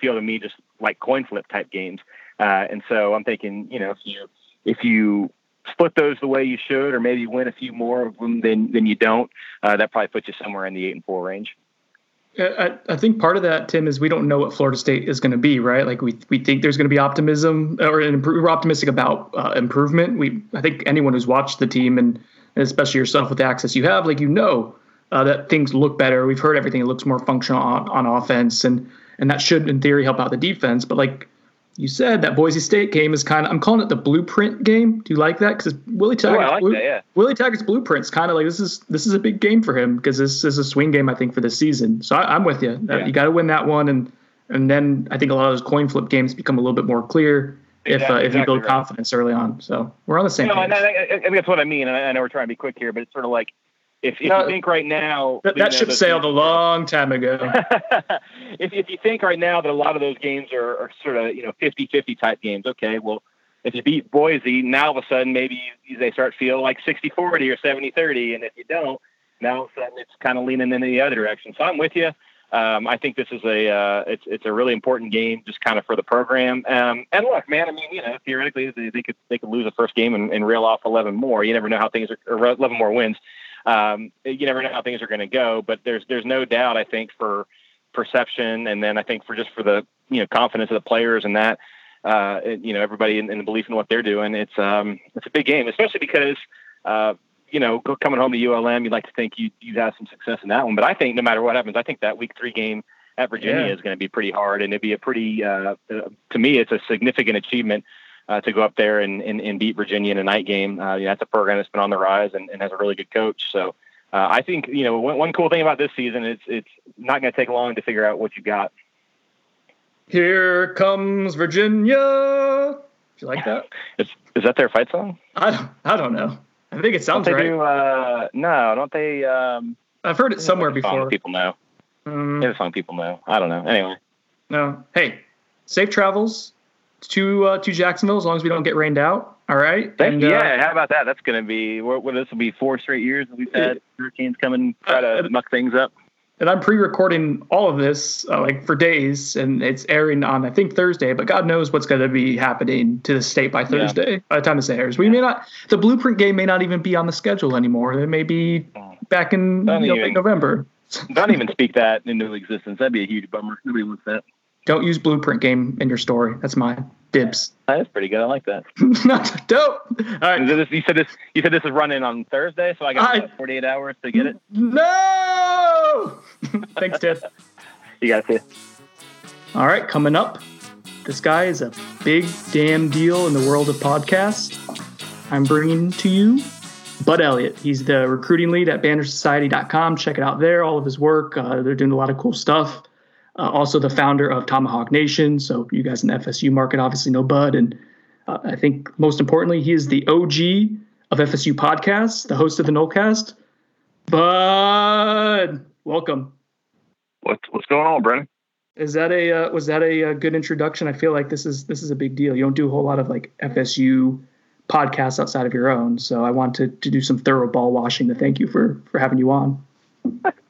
S15: feel to me just like coin flip type games. Uh, and so I'm thinking, you know, if you if you split those the way you should, or maybe win a few more of them than than you don't, uh, that probably puts you somewhere in the eight and four range.
S1: I, I think part of that, Tim, is we don't know what Florida State is going to be, right? Like we we think there's going to be optimism, or we're optimistic about uh, improvement. We I think anyone who's watched the team and, and especially yourself with the access you have, like you know uh, that things look better. We've heard everything; it looks more functional on, on offense, and and that should, in theory, help out the defense. But like you said, that Boise State game is kind of I'm calling it the blueprint game. Do you like that? Because Willie
S15: Oh,
S1: Taggart's
S15: like
S1: blue-
S15: that, yeah.
S1: Willie Taggart's blueprint's kind of like this is this is a big game for him because this is a swing game I think for this season. So I, I'm with you. Uh,
S15: Yeah.
S1: You got to win that one, and and then I think a lot of those coin flip games become a little bit more clear if uh, if you build
S15: right.
S1: confidence early on. So we're on the same
S15: No,
S1: page.
S15: and I, I, I think that's what I mean. And I, I know we're trying to be quick here, but it's sort of like if, if
S1: No,
S15: you think right now
S1: that that ship sailed a long time ago.
S15: if, if you think right now that a lot of those games are, are sort of you know 50-50 type games, okay, well if you beat Boise, now all of a sudden maybe they start to feel like 60-40 or 70-30, and if you don't, now all of a sudden it's kind of leaning in the other direction. So I'm with you. Um, I think this is a uh, it's it's a really important game, just kind of for the program. Um, and look, man, I mean, you know, theoretically they, they could they could lose the first game and, and reel off 11 more. You never know how things are, 11 more wins. Um, you never know how things are going to go, but there's there's no doubt. I think for perception, and then I think for just for the you know confidence of the players and that uh, you know everybody in, in the belief in what they're doing. It's um it's a big game, especially because uh, you know coming home to ULM, you'd like to think you you'd have some success in that one. But I think no matter what happens, I think that week three game at Virginia
S1: Yeah.
S15: is going to be pretty hard, and it'd be a pretty uh, uh, to me it's a significant achievement. Uh, to go up there and, and, and beat Virginia in a night game, uh, yeah, that's a program that's been on the rise and, and has a really good coach. So uh, I think you know one, one cool thing about this season is it's not going to take long to figure out what you got.
S1: Here comes Virginia. Do you like that?
S15: Is, is that their fight song?
S1: I don't, I don't know. I think it sounds right.
S15: Do, uh, no, don't they? Um,
S1: I've heard it somewhere
S15: they have a song
S1: before.
S15: People know.
S1: Um,
S15: a song people know. I don't know. Anyway,
S1: No. Hey, safe travels to uh, to Jacksonville as long as we don't get rained out. All right.
S15: Thank
S1: And,
S15: you.
S1: uh,
S15: yeah, how about that? That's going to be what, what this will be four straight years that we've had hurricanes come and try
S1: Uh,
S15: to muck things up.
S1: And I'm pre-recording all of this uh, like for days, and it's airing on I think Thursday. But God knows what's going to be happening to the state by Thursday. By the time this airs, we may not. The blueprint game may not even be on the schedule anymore. It may be back in you know,
S15: even-
S1: November.
S15: Don't even speak that into existence. That'd be a huge bummer. Nobody wants that.
S1: Don't use blueprint game in your story. That's my Dibs.
S15: That's pretty good. I like that.
S1: Not dope. All right.
S15: You said this. You said this is running on Thursday, so I got
S1: I-
S15: what, 48 hours to get it.
S1: No. Thanks, Ted.
S15: You got to.
S1: All right, coming up, this guy is a big damn deal in the world of podcasts. I'm bringing to you Bud Elliott. He's the recruiting lead at bannersociety.com. Check it out there, all of his work. Uh, they're doing a lot of cool stuff. Uh, also, the founder of Tomahawk Nation. So, you guys in the FSU market obviously know Bud. And uh, I think most importantly, he is the OG of FSU podcasts, the host of the Nolecast. Bud, welcome.
S16: What's what's going on, Brendan?
S1: Is that a uh, was that a, uh good introduction? I feel like this is this is a big deal. You don't do a whole lot of like FSU podcasts outside of your own, so I wanted to, to do some thorough ball washing to thank you for for having you on.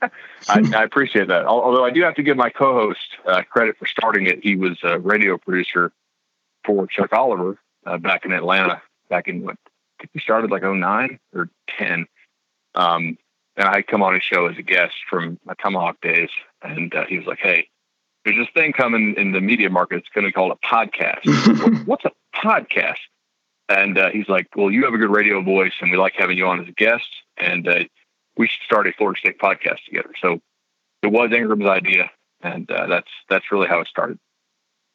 S16: I, I appreciate that. Although I do have to give my co-host uh, credit for starting it. He was a radio producer for Chuck Oliver uh, back in Atlanta, back in what I think we started like 09 or 10. Um, and I had come on his show as a guest from my Tomahawk days, and uh, he was like, "Hey, there's this thing coming in the media market. It's going to be called a podcast. What- What's a podcast?" And uh, he's like, "Well, you have a good radio voice, and we like having you on as a guest, and uh, we should start a Florida State podcast together." So it was Ingram's idea, and uh, that's that's really how it started.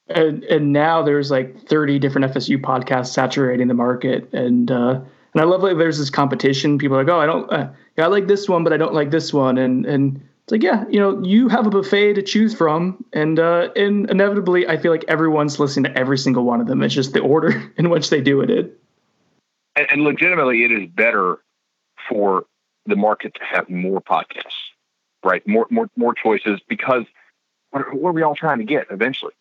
S1: And and now there's like 30 different FSU podcasts saturating the market, and uh, and I love that there's this competition. People are like, oh, I don't, uh, yeah, I like this one, but I don't like this one, and and it's like, yeah, you know, you have a buffet to choose from, and uh, and inevitably, I feel like everyone's listening to every single one of them. It's just the order in which they do it.
S16: And, and legitimately, it is better for the market to have more podcasts, right? More more more choices because what are, what are we all trying to get eventually?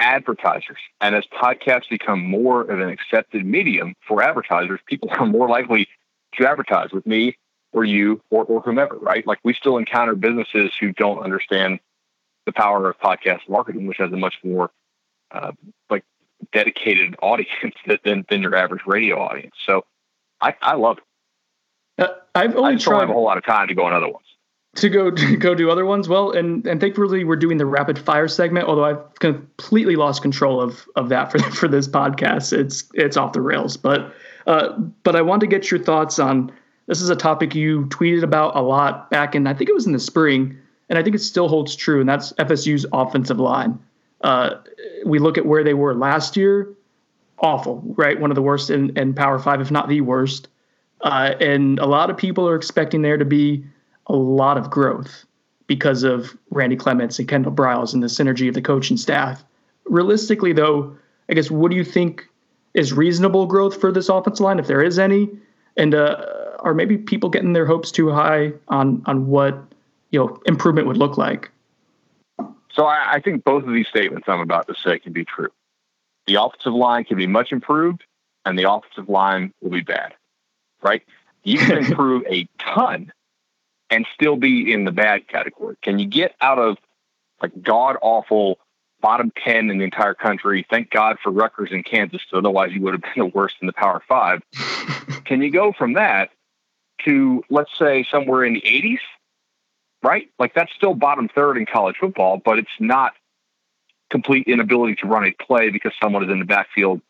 S16: Advertisers. And as podcasts become more of an accepted medium for advertisers, people are more likely to advertise with me or you or, or whomever, right? Like we still encounter businesses who don't understand the power of podcast marketing, which has a much more uh, like dedicated audience than, than your average radio audience. So I, I love it.
S1: Uh, I've only
S16: I just don't
S1: tried
S16: have a whole lot of time to go on other ones.
S1: to go to go do other ones. Well, and and thankfully we're doing the rapid fire segment. Although I've completely lost control of of that for for this podcast. It's it's off the rails. But uh, but I want to get your thoughts on this. Is a topic you tweeted about a lot back in I think it was in the spring, and I think it still holds true. And that's FSU's offensive line. Uh, we look at where they were last year. Awful, right? One of the worst in, in Power Five, if not the worst. Uh, and a lot of people are expecting there to be a lot of growth because of Randy Clements and Kendal Briles and the synergy of the coaching staff. Realistically, though, I guess what do you think is reasonable growth for this offensive line, if there is any? And uh, are maybe people getting their hopes too high on on what you know improvement would look like?
S16: So I, I think both of these statements I'm about to say can be true. The offensive line can be much improved, and the offensive line will be bad. Right? You can improve a ton and still be in the bad category. Can you get out of like god awful bottom ten in the entire country? Thank God for Rutgers and Kansas, so otherwise you would have been the worst in the Power Five. can you go from that to let's say somewhere in the 80s? right? Like that's still bottom third in college football, but it's not complete inability to run a play because someone is in the backfield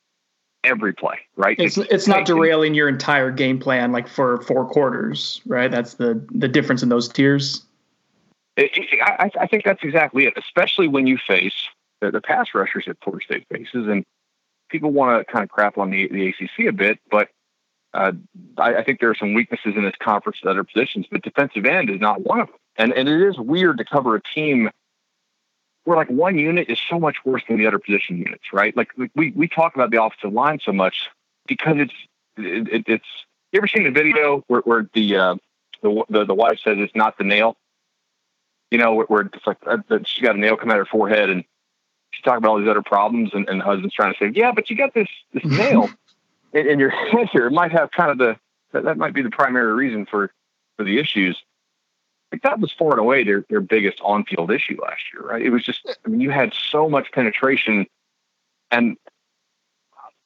S16: every play, right?
S1: It's it's not derailing your entire game plan like for four quarters, right? That's the the difference in those tiers.
S16: It, it, I, I think that's exactly it, especially when you face the, the pass rushers that Florida State faces, and people want to kind of crap on the the ACC a bit, but uh, I, I, think there are some weaknesses in this conference at other positions, but defensive end is not one of them. And and it is weird to cover a team where like one unit is so much worse than the other position units, right? Like we we talk about the offensive line so much because it's it, it's. You ever seen the video where, where the, uh, the the the wife says it's not the nail? You know, where, where it's like uh, she got a nail come out her forehead and she's talking about all these other problems, and, and the husband's trying to say, yeah, but you got this this nail in, in your head here. It might have kind of the that, that might be the primary reason for for the issues like that was far and away their, their biggest on field issue last year, right? It was just, I mean, you had so much penetration. And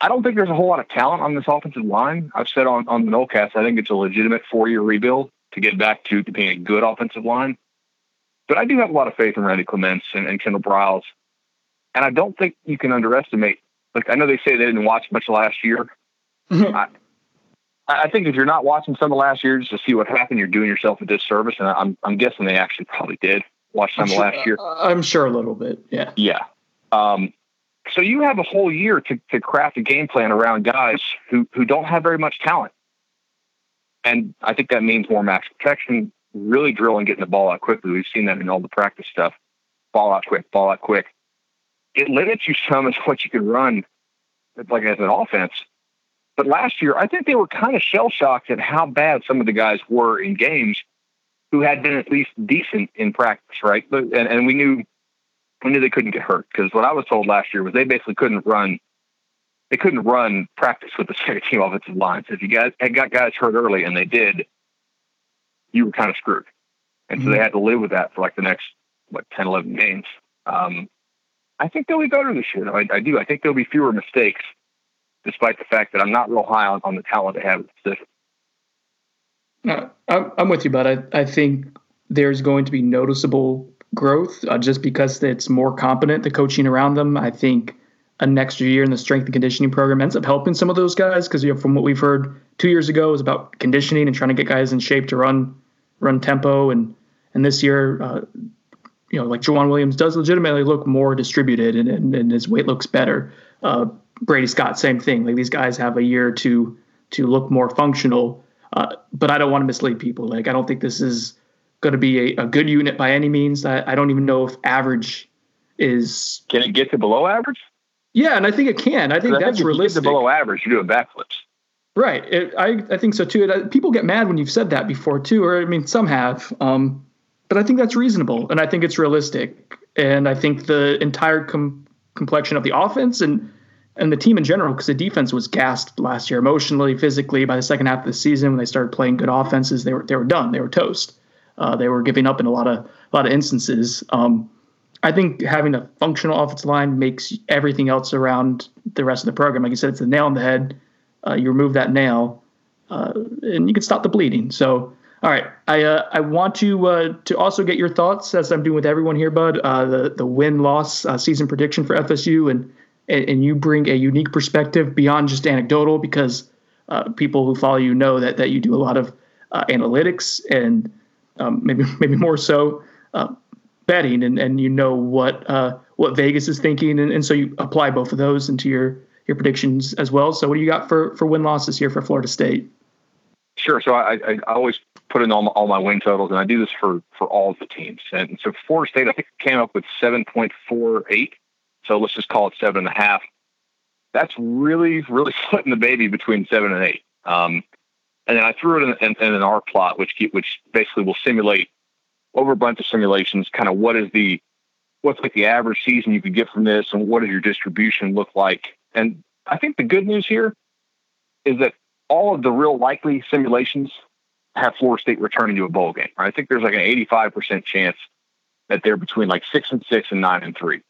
S16: I don't think there's a whole lot of talent on this offensive line. I've said on, on the Nolecast, I think it's a legitimate four year rebuild to get back to, to being a good offensive line. But I do have a lot of faith in Randy Clements and, and Kendal Briles. And I don't think you can underestimate, like, I know they say they didn't watch much last year. Mm-hmm. I, I think if you're not watching some of last year just to see what happened, you're doing yourself a disservice. And I'm I'm guessing they actually probably did watch some
S1: sure,
S16: last year.
S1: Uh, I'm sure a little bit. Yeah.
S16: Yeah. Um, so you have a whole year to, to craft a game plan around guys who who don't have very much talent. And I think that means more max protection, really drilling, getting the ball out quickly. We've seen that in all the practice stuff. Ball out quick, ball out quick. It limits you some as what you can run, like as an offense but last year, I think they were kind of shell shocked at how bad some of the guys were in games who had been at least decent in practice, right? But, and, and we knew we knew they couldn't get hurt because what I was told last year was they basically couldn't run they couldn't run practice with the second team offensive line. So if you guys had got guys hurt early and they did, you were kind of screwed. And mm-hmm. so they had to live with that for like the next what 10, 11 games. Um, I think they'll be better this year. I, I do. I think there'll be fewer mistakes despite the fact that I'm not real high on, on the talent they have at the position.
S1: No, I'm, with you, but I, I think there's going to be noticeable growth uh, just because it's more competent, the coaching around them. I think an extra year in the strength and conditioning program ends up helping some of those guys because you know, from what we've heard two years ago was about conditioning and trying to get guys in shape to run run tempo and and this year uh, you know like Jauan Williams does legitimately look more distributed and, and, and his weight looks better. Uh, Brady Scott, same thing. Like these guys have a year to to look more functional. Uh, but I don't want to mislead people. Like I don't think this is going to be a, a, good unit by any means. I, I, don't even know if average is.
S16: Can it get to below average?
S1: Yeah, and I think it can. I think
S16: I
S1: that's
S16: think
S1: realistic.
S16: below average, you're doing backflips.
S1: Right. It, I I think so too. It, people get mad when you've said that before too, or I mean, some have. Um, but I think that's reasonable, and I think it's realistic, and I think the entire com- complexion of the offense and and the team in general, because the defense was gassed last year emotionally, physically. By the second half of the season, when they started playing good offenses, they were they were done. They were toast. Uh, they were giving up in a lot of a lot of instances. Um, I think having a functional offensive line makes everything else around the rest of the program. Like you said, it's a nail in the head. Uh, you remove that nail, uh, and you can stop the bleeding. So, all right, I uh, I want to uh, to also get your thoughts as I'm doing with everyone here, Bud. Uh, the the win loss season prediction for FSU and and, and you bring a unique perspective beyond just anecdotal because uh, people who follow you know that that you do a lot of uh, analytics and um, maybe maybe more so uh, betting and, and you know what uh, what Vegas is thinking and, and so you apply both of those into your your predictions as well. So what do you got for for win losses here for Florida State?
S16: Sure. So I, I always put in all my, all my win totals, and I do this for for all of the teams. And so Florida State, I think, came up with seven point four eight so let's just call it seven and a half. That's really, really splitting the baby between seven and eight. Um, and then I threw it in, in, in an R plot, which which basically will simulate over a bunch of simulations, kind of what is the what's like the average season you could get from this, and what does your distribution look like? And I think the good news here is that all of the real likely simulations have Florida State returning to a bowl game. Right? I think there's like an 85% chance that they're between like six and six and nine and three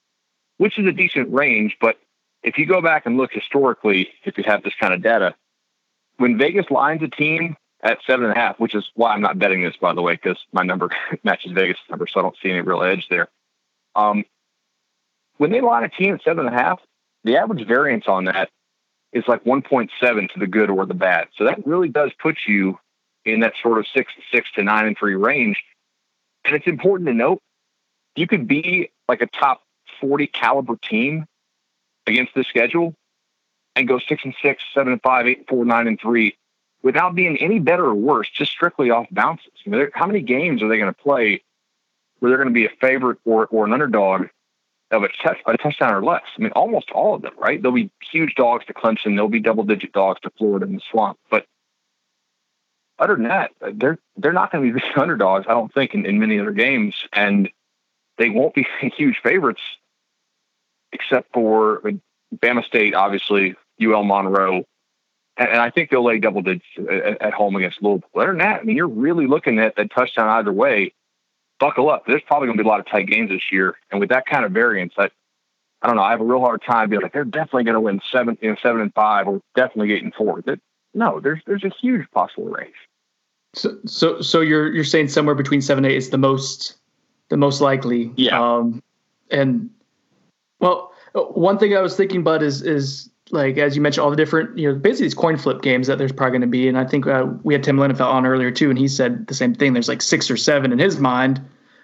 S16: which is a decent range. But if you go back and look historically, if you have this kind of data, when Vegas lines a team at seven and a half, which is why I'm not betting this, by the way, because my number matches Vegas number, so I don't see any real edge there. Um, when they line a team at seven and a half, the average variance on that is like 1.7 to the good or the bad. So that really does put you in that sort of six six to nine and three range. And it's important to note you could be like a top 40 caliber team against this schedule and go six and six, seven and five, eight, four, nine and three without being any better or worse, just strictly off bounces. I mean, how many games are they going to play where they're going to be a favorite or, or an underdog of a, touch, a touchdown or less? I mean, almost all of them, right? There'll be huge dogs to Clemson. There'll be double digit dogs to Florida in the swamp. But other than that, they're they're not going to be the underdogs, I don't think, in, in many other games. And they won't be huge favorites except for Bama State, obviously, UL Monroe, and, and I think they'll lay double digits at, at, home against Louisville. Other than that, I mean, you're really looking at that touchdown either way. Buckle up. There's probably going to be a lot of tight games this year, and with that kind of variance, I, I don't know. I have a real hard time being like they're definitely going to win seven, you know, seven and five, or definitely eight and four. That, no, there's there's a huge possible range.
S1: So, so, so you're you're saying somewhere between seven and eight is the most the most likely.
S16: Yeah.
S1: Um, and well, one thing I was thinking, Bud, is is like as you mentioned, all the different you know basically these coin flip games that there's probably going to be, and I think uh, we had Tim Linafelt on earlier too, and he said the same thing. There's like six or seven in his mind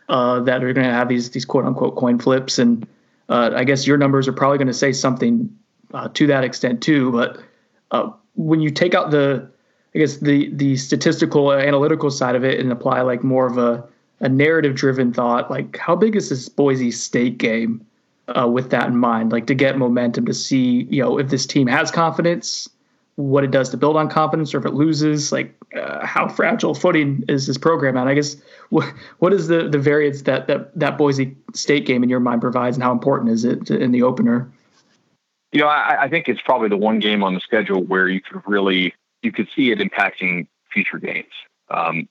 S1: uh, that are going to have these these quote unquote coin flips, and uh, I guess your numbers are probably going to say something uh, to that extent too. But uh, when you take out the I guess the the statistical analytical side of it and apply like more of a a narrative driven thought like how big is this boise state game uh, with that in mind like to get momentum to see you know if this team has confidence what it does to build on confidence or if it loses like uh, how fragile footing is this program at i guess what what is the the variance that that that boise state game in your mind provides and how important is it in the opener
S16: you know I, I think it's probably the one game on the schedule where you could really you could see it impacting future games um,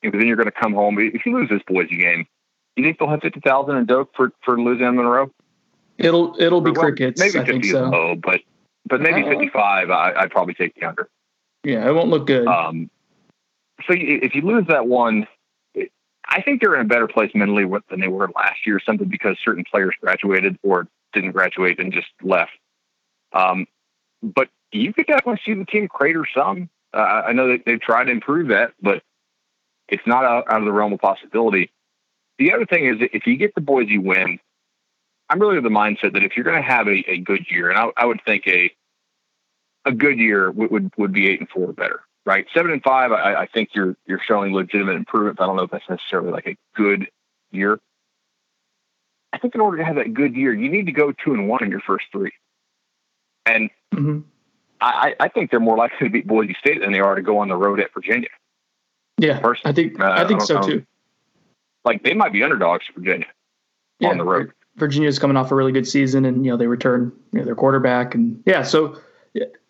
S16: because then you're going to come home. If you lose this Boise game, you think they'll have fifty thousand in Doak for for losing Monroe?
S1: It'll it'll be
S16: well,
S1: crickets.
S16: Maybe
S1: I think so.
S16: low, but but maybe
S1: Uh,
S16: fifty five. I'd probably take the under.
S1: Yeah, it won't look good.
S16: Um, so if you lose that one, I think they're in a better place mentally than they were last year, simply because certain players graduated or didn't graduate and just left. Um, but you could definitely see the team crater some. Uh, I know that they've tried to improve that, but it's not out, out of the realm of possibility. The other thing is if you get the Boise win, I'm really of the mindset that if you're going to have a, a good year, and I, I would think a a good year would, would, would be eight and four or better, right? Seven and five, I, I think you're you're showing legitimate improvement. But I don't know if that's necessarily like a good year. I think in order to have that good year, you need to go two and one in your first three. And
S1: Mm-hmm.
S16: I, I think they're more likely to beat Boise State than they are to go on the road at Virginia.
S1: Yeah,
S16: Personally.
S1: I think
S16: Uh,
S1: I think
S16: don't-
S1: so
S16: don't-
S1: too.
S16: Like they might be underdogs to Virginia on the road.
S1: Virginia's coming off a really good season, and you know they return you know, their quarterback, and yeah, so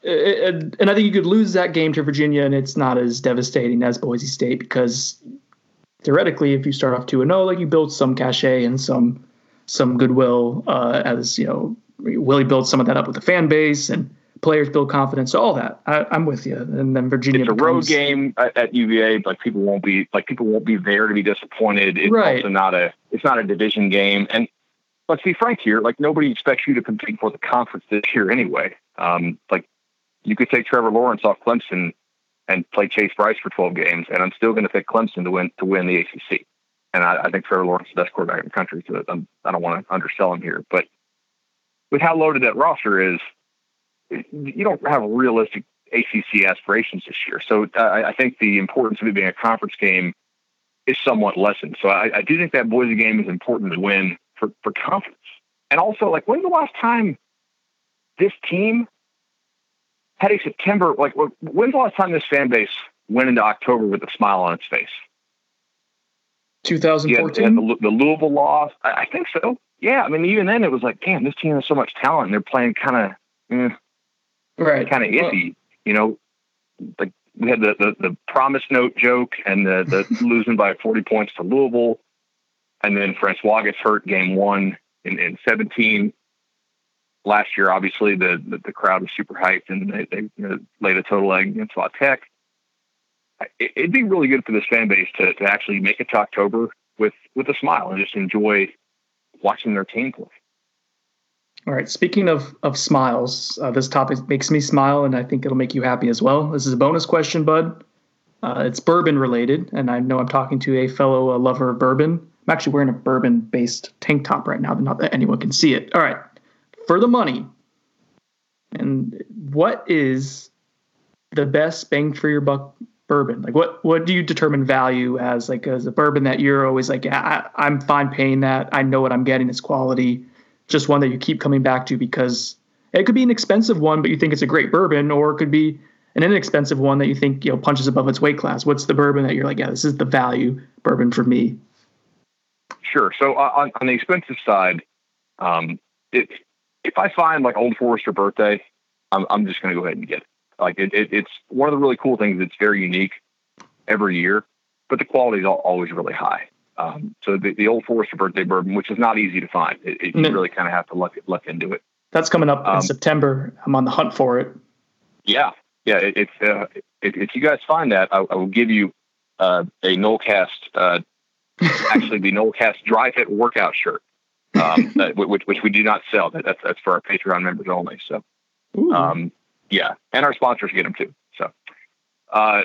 S1: and I think you could lose that game to Virginia, and it's not as devastating as Boise State because theoretically, if you start off two and zero, like you build some cachet and some some goodwill, uh, as you know, Willie builds some of that up with the fan base and players build confidence, all that. I, I'm with you, and then Virginia
S16: It's a road game at, at UVA. Like people won't be like people won't be there to be disappointed. It's
S1: Right.
S16: also not a it's not a division game. And let's be frank here. Like nobody expects you to compete for the conference this year anyway. Um, like you could take Trevor Lawrence off Clemson and play Chase Brice for 12 games, and I'm still going to pick Clemson to win to win the ACC. And I, I think Trevor Lawrence is the best quarterback in the country. So I'm, I don't want to undersell him here, but with how loaded that roster is, you don't have realistic ACC aspirations this year. So uh, I I think the importance of it being a conference game is somewhat lessened. So I, I do think that Boise game is important to win for, for confidence. And also, like, when's the last time this team had a September, like, when's the last time this fan base went into October with a smile on its face?
S1: 2014.
S16: the, the Louisville loss. I, I think so. Yeah. I mean, even then it was like, damn, this team has so much talent. And they're playing kind of, eh,
S1: right,
S16: kind of iffy. You know, like we had the, the, the promise note joke and the, the losing by 40 points to Louisville. And then Francois gets hurt game one in, in 17. Last year, obviously, the, the, the crowd was super hyped and they, they you know, laid a total egg against La Tech. It, it'd be really good for this fan base to, to actually make it to October with, with a smile and just enjoy watching their team play.
S1: All right. Speaking of of smiles, uh, this topic makes me smile, and I think it'll make you happy as well. This is a bonus question, bud. Uh, it's bourbon related, and I know I'm talking to a fellow uh, lover of bourbon. I'm actually wearing a bourbon based tank top right now, but not that anyone can see it. All right. For the money, and what is the best bang for your buck bourbon? Like, what what do you determine value as? Like, as a bourbon that you're always like, yeah, I, I'm fine paying that. I know what I'm getting. It's quality. Just one that you keep coming back to because it could be an expensive one, but you think it's a great bourbon, or it could be an inexpensive one that you think you know punches above its weight class. What's the bourbon that you're like, yeah, this is the value bourbon for me?
S16: Sure. So uh, on, on the expensive side, um, it, if I find like Old Forester birthday, I'm, I'm just going to go ahead and get it. Like it, it, it's one of the really cool things. It's very unique every year, but the quality is always really high. Um, so the, the Old Forester birthday bourbon, which is not easy to find, it, it, you really kind of have to look look into it.
S1: That's coming up
S16: Um,
S1: in September. I'm on the hunt for it.
S16: Yeah, yeah. It, it's uh, if, if you guys find that, I, I will give you uh, a Nolecast, uh, actually the Nolecast Dry Fit workout shirt, um, that, which, which we do not sell. That, that's that's for our Patreon members only. So, um, yeah, and our sponsors get them too. So, uh,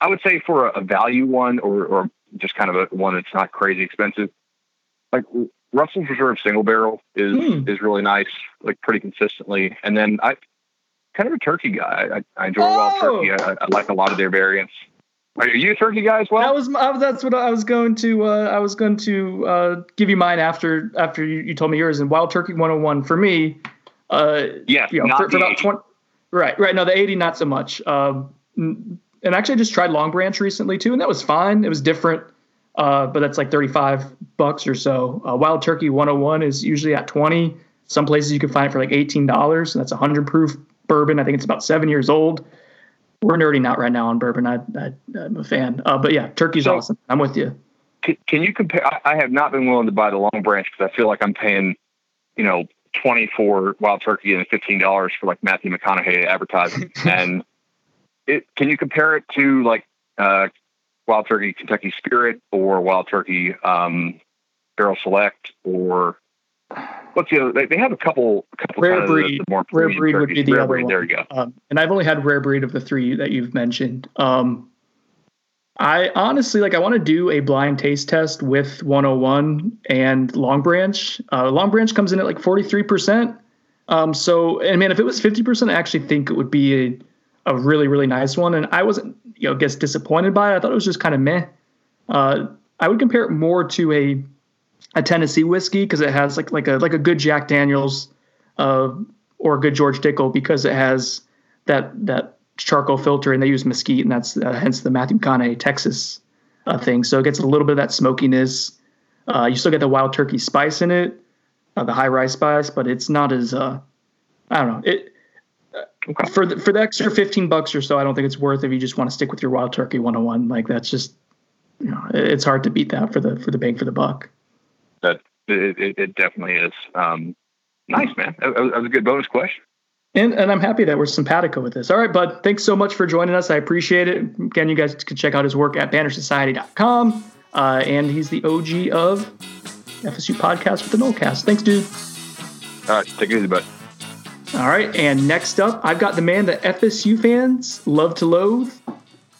S16: I would say for a, a value one or or just kind of a one that's not crazy expensive, like Russell's Reserve Single Barrel is is really nice, like pretty consistently. And then I kind of a turkey guy. I, I enjoy wild turkey. I, I like a lot of their variants. Are you a turkey guy as well?
S1: That was was- that's what I was going to uh, I was going to uh, give you mine after after you, you told me yours and Wild Turkey 101 for me. Uh,
S16: yes,
S1: you know, for, for about 20. Right, right. No, the 80 not so much. Um, and actually, I just tried Long Branch recently too, and that was fine. It was different, uh, but that's like 35 bucks or so. Uh, Wild Turkey 101 is usually at 20. Some places you can find it for like $18, and that's a 100 proof bourbon. I think it's about seven years old. We're nerding out right now on bourbon. I, I, I'm a fan. Uh, but yeah, turkey's
S16: So-
S1: awesome. I'm with you.
S16: Can, can you compare? I, I have not been willing to buy the Long Branch because I feel like I'm paying, you know, twenty for wild turkey and fifteen dollars for like Matthew McConaughey advertising. and it can you compare it to like uh, wild turkey Kentucky Spirit or wild turkey um, Barrel Select or the other? They, they have a couple, a couple
S1: Rare
S16: the-
S1: breed.
S16: the more
S1: Rare breed would be the
S16: Rare
S1: other
S16: breed,
S1: one.
S16: There you go.
S1: Um, and I've only had rare breed of the three that you've mentioned. Um, I honestly like. I want to do a blind taste test with 101 and Long Branch. Uh, Long Branch comes in at like 43 percent. Um, so, and man, if it was 50 percent, I actually think it would be a, a really, really nice one. And I wasn't, you know, guess disappointed by it. I thought it was just kind of meh. Uh, I would compare it more to a a Tennessee whiskey because it has like like a like a good Jack Daniels uh, or a good George Dickel because it has that that charcoal filter and they use mesquite and that's uh, hence the Matthew McConaughey Texas uh, thing. So it gets a little bit of that smokiness. Uh, you still get the wild turkey spice in it, uh, the high rice spice, but it's not as uh, I don't know it. uh, For the, for the extra fifteen bucks or so, I don't think it's worth if you just want to stick with your wild turkey 101. Like that's just, you know, it's hard to beat that for the for the bang for the buck.
S16: That it, it, it definitely is. Um, nice man. That, that was a good bonus question.
S1: And, and I'm happy that we're simpatico with this. All right, bud. Thanks so much for joining us. I appreciate it. Again, you guys can check out his work at bannersociety.com. Uh, and he's the OG of FSU Podcast with the Nolecast. Thanks, dude.
S16: All right, take it easy, bud.
S1: All right, and next up, I've got the man that FSU fans love to loathe,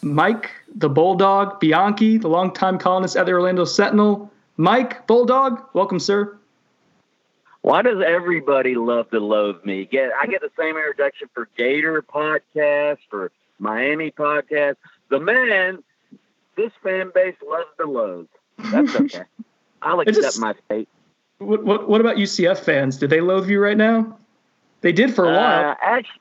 S1: Mike, the Bulldog Bianchi, the longtime columnist at the Orlando Sentinel. Mike, Bulldog, welcome, sir.
S17: Why does everybody love to loathe me? Get I get the same introduction for Gator podcast, for Miami podcast. The man, this fan base loves to loathe. That's okay. I'll accept
S1: just-
S17: my fate.
S1: What, what, what about UCF fans? Did they loathe you right now? They did for a while.
S17: Uh, actually,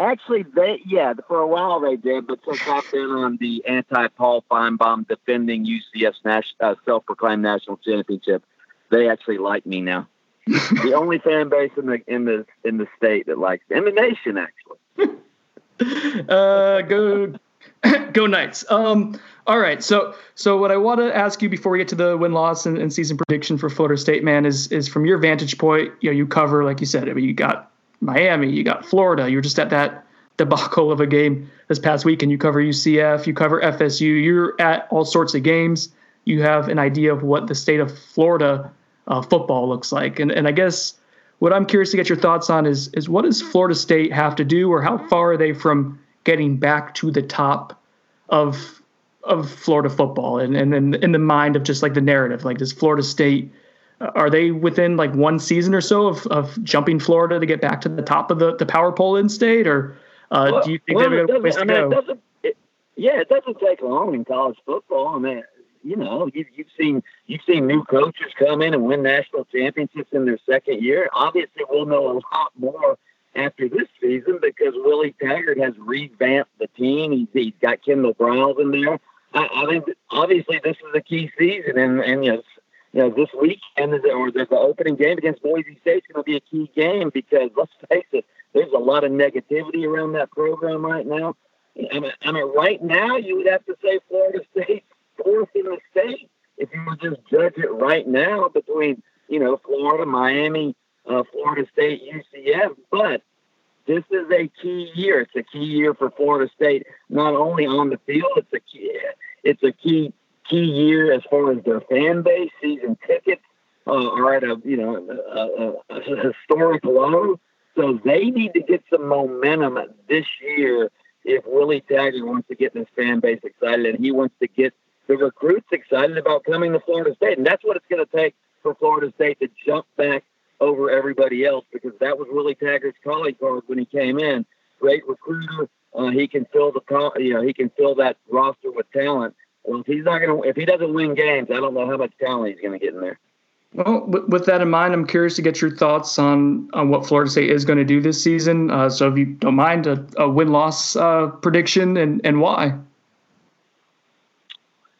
S17: actually, they yeah, for a while they did, but since I've been on the anti-Paul Finebaum defending UCS nas- uh, self-proclaimed national championship, they actually like me now. the only fan base in the in the in the state that likes in the nation actually.
S1: uh, go go Knights. Um, all right. So so what I want to ask you before we get to the win loss and, and season prediction for Florida State, man, is is from your vantage point. You know, you cover like you said. I mean, you got Miami, you got Florida. You're just at that debacle of a game this past week, and you cover UCF, you cover FSU. You're at all sorts of games. You have an idea of what the state of Florida uh, football looks like, and and I guess what I'm curious to get your thoughts on is is what does Florida State have to do, or how far are they from getting back to the top of of Florida football, and and in, in the mind of just like the narrative, like does Florida State are they within like one season or so of, of jumping Florida to get back to the top of the, the power poll in state, or uh,
S17: well,
S1: do you think
S17: well,
S1: they've got a place
S17: I
S1: to
S17: mean,
S1: go?
S17: It doesn't, it, yeah, it doesn't take long in college football. I mean, you know, you, you've seen you've seen new coaches come in and win national championships in their second year. Obviously, we'll know a lot more after this season because Willie Taggart has revamped the team. He's, he's got Kendal Briles in there. I, I think obviously this is a key season, and and you know, you know, this weekend or there's the opening game against Boise State is going to be a key game because let's face it, there's a lot of negativity around that program right now. I mean, right now you would have to say Florida State fourth in the state if you would just judge it right now between you know Florida, Miami, uh, Florida State, UCF. But this is a key year. It's a key year for Florida State, not only on the field. It's a key. It's a key key year as far as their fan base. Season tickets uh, are at a you know a, a, a historic low, so they need to get some momentum this year if Willie Taggart wants to get this fan base excited and he wants to get the recruits excited about coming to Florida State, and that's what it's going to take for Florida State to jump back over everybody else because that was Willie Taggart's calling card when he came in. Great recruiter. Uh, he can fill the you know he can fill that roster with talent. Well, if he's not going to, if he doesn't win games, I don't know how much talent he's going to get in there.
S1: Well, with that in mind, I'm curious to get your thoughts on on what Florida State is going to do this season. Uh, so, if you don't mind, a, a win loss uh, prediction and and why.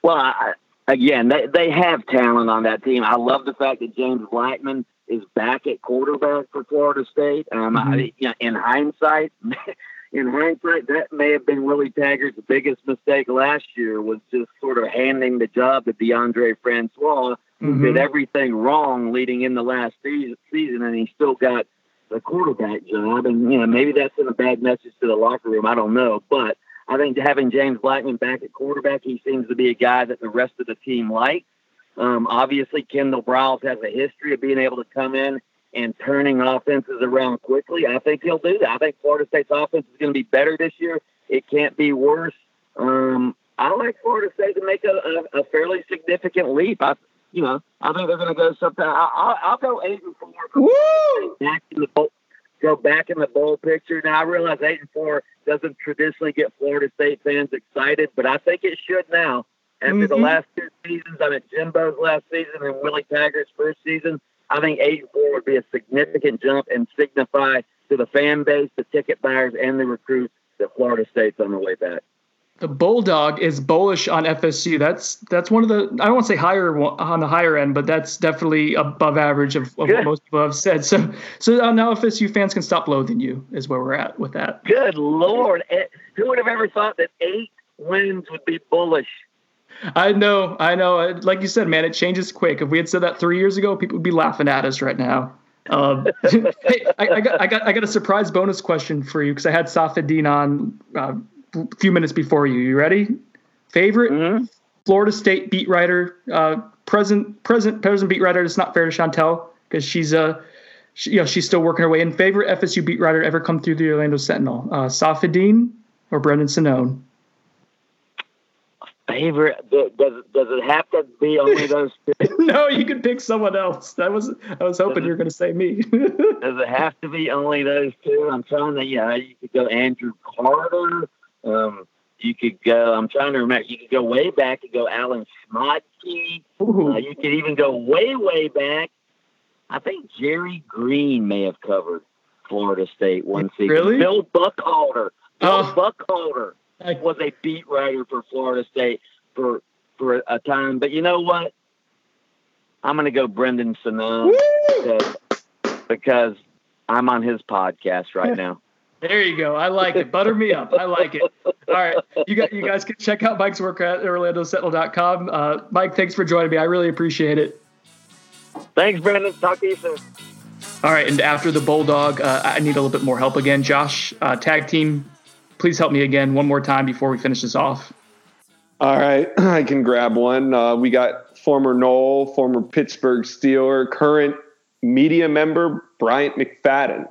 S17: Well, I, again, they they have talent on that team. I love the fact that James Blackman is back at quarterback for Florida State. Um, mm-hmm. I, you know, in hindsight, in hindsight, that may have been Willie Taggart's biggest mistake last year was just sort of handing the job to Deondre Francois, who mm-hmm. did everything wrong leading in the last season, and he still got the quarterback job. And you know, maybe that's in a bad message to the locker room. I don't know, but I think having James Blackman back at quarterback, he seems to be a guy that the rest of the team likes. Um, obviously, Kendal Briles has a history of being able to come in and turning offenses around quickly. I think he'll do that. I think Florida State's offense is going to be better this year. It can't be worse. Um, I like Florida State to make a, a, a fairly significant leap. I, you know, I think they're going to go something. I'll, I'll go eight and four.
S1: Woo!
S17: Back in the bowl, go back in the bowl picture. Now I realize eight and four doesn't traditionally get Florida State fans excited, but I think it should now. After mm-hmm. the last two seasons, I mean Jimbo's last season and Willie Taggart's first season, I think eight and four would be a significant jump and signify to the fan base, the ticket buyers, and the recruits that Florida State's on the way back.
S1: The Bulldog is bullish on FSU. That's that's one of the I don't want to say higher on the higher end, but that's definitely above average of, of what most people have said. So so now FSU fans can stop loathing you is where we're at with that.
S17: Good lord, eh, who would have ever thought that eight wins would be bullish?
S1: I know, I know. Like you said, man, it changes quick. If we had said that three years ago, people would be laughing at us right now. Um, hey, I, I, got, I got, I got a surprise bonus question for you because I had Safadine on uh, a few minutes before you. You ready? Favorite
S17: mm-hmm.
S1: Florida State beat writer, uh, present, present, present beat writer. It's not fair to Chantel because she's a, uh, she, you know, she's still working her way in. Favorite FSU beat writer ever come through the Orlando Sentinel? Uh, Safadine or Brendan Sonnone?
S17: Does does it have to be only those two?
S1: no, you can pick someone else. That was I was hoping you were going to say me.
S17: does it have to be only those two? I'm trying to. Yeah, you could go Andrew Carter. Um, you could go. I'm trying to remember. You could go way back and go Alan Schmadtke. Uh, you could even go way way back. I think Jerry Greene may have covered Florida State one season.
S1: Really?
S17: Bill Buckhalter. Bill
S1: Oh.
S17: Buckhalter was a beat writer for Florida State for for a time. But you know what? I'm going to go Brendan Sonnone because, because I'm on his podcast right now.
S1: There you go. I like it. Butter me up. I like it. All right. You got you guys can check out Mike's work at OrlandoSentinel.com. Uh, Mike, thanks for joining me. I really appreciate it.
S17: Thanks, Brendan. Talk to you soon.
S1: All right. And after the Bulldog, uh, I need a little bit more help again. Josh, uh, tag team, please help me again one more time before we finish this off.
S2: All right, I can grab one. Uh, we got former Nole, former Pittsburgh Steeler, current media member Bryant McFadden.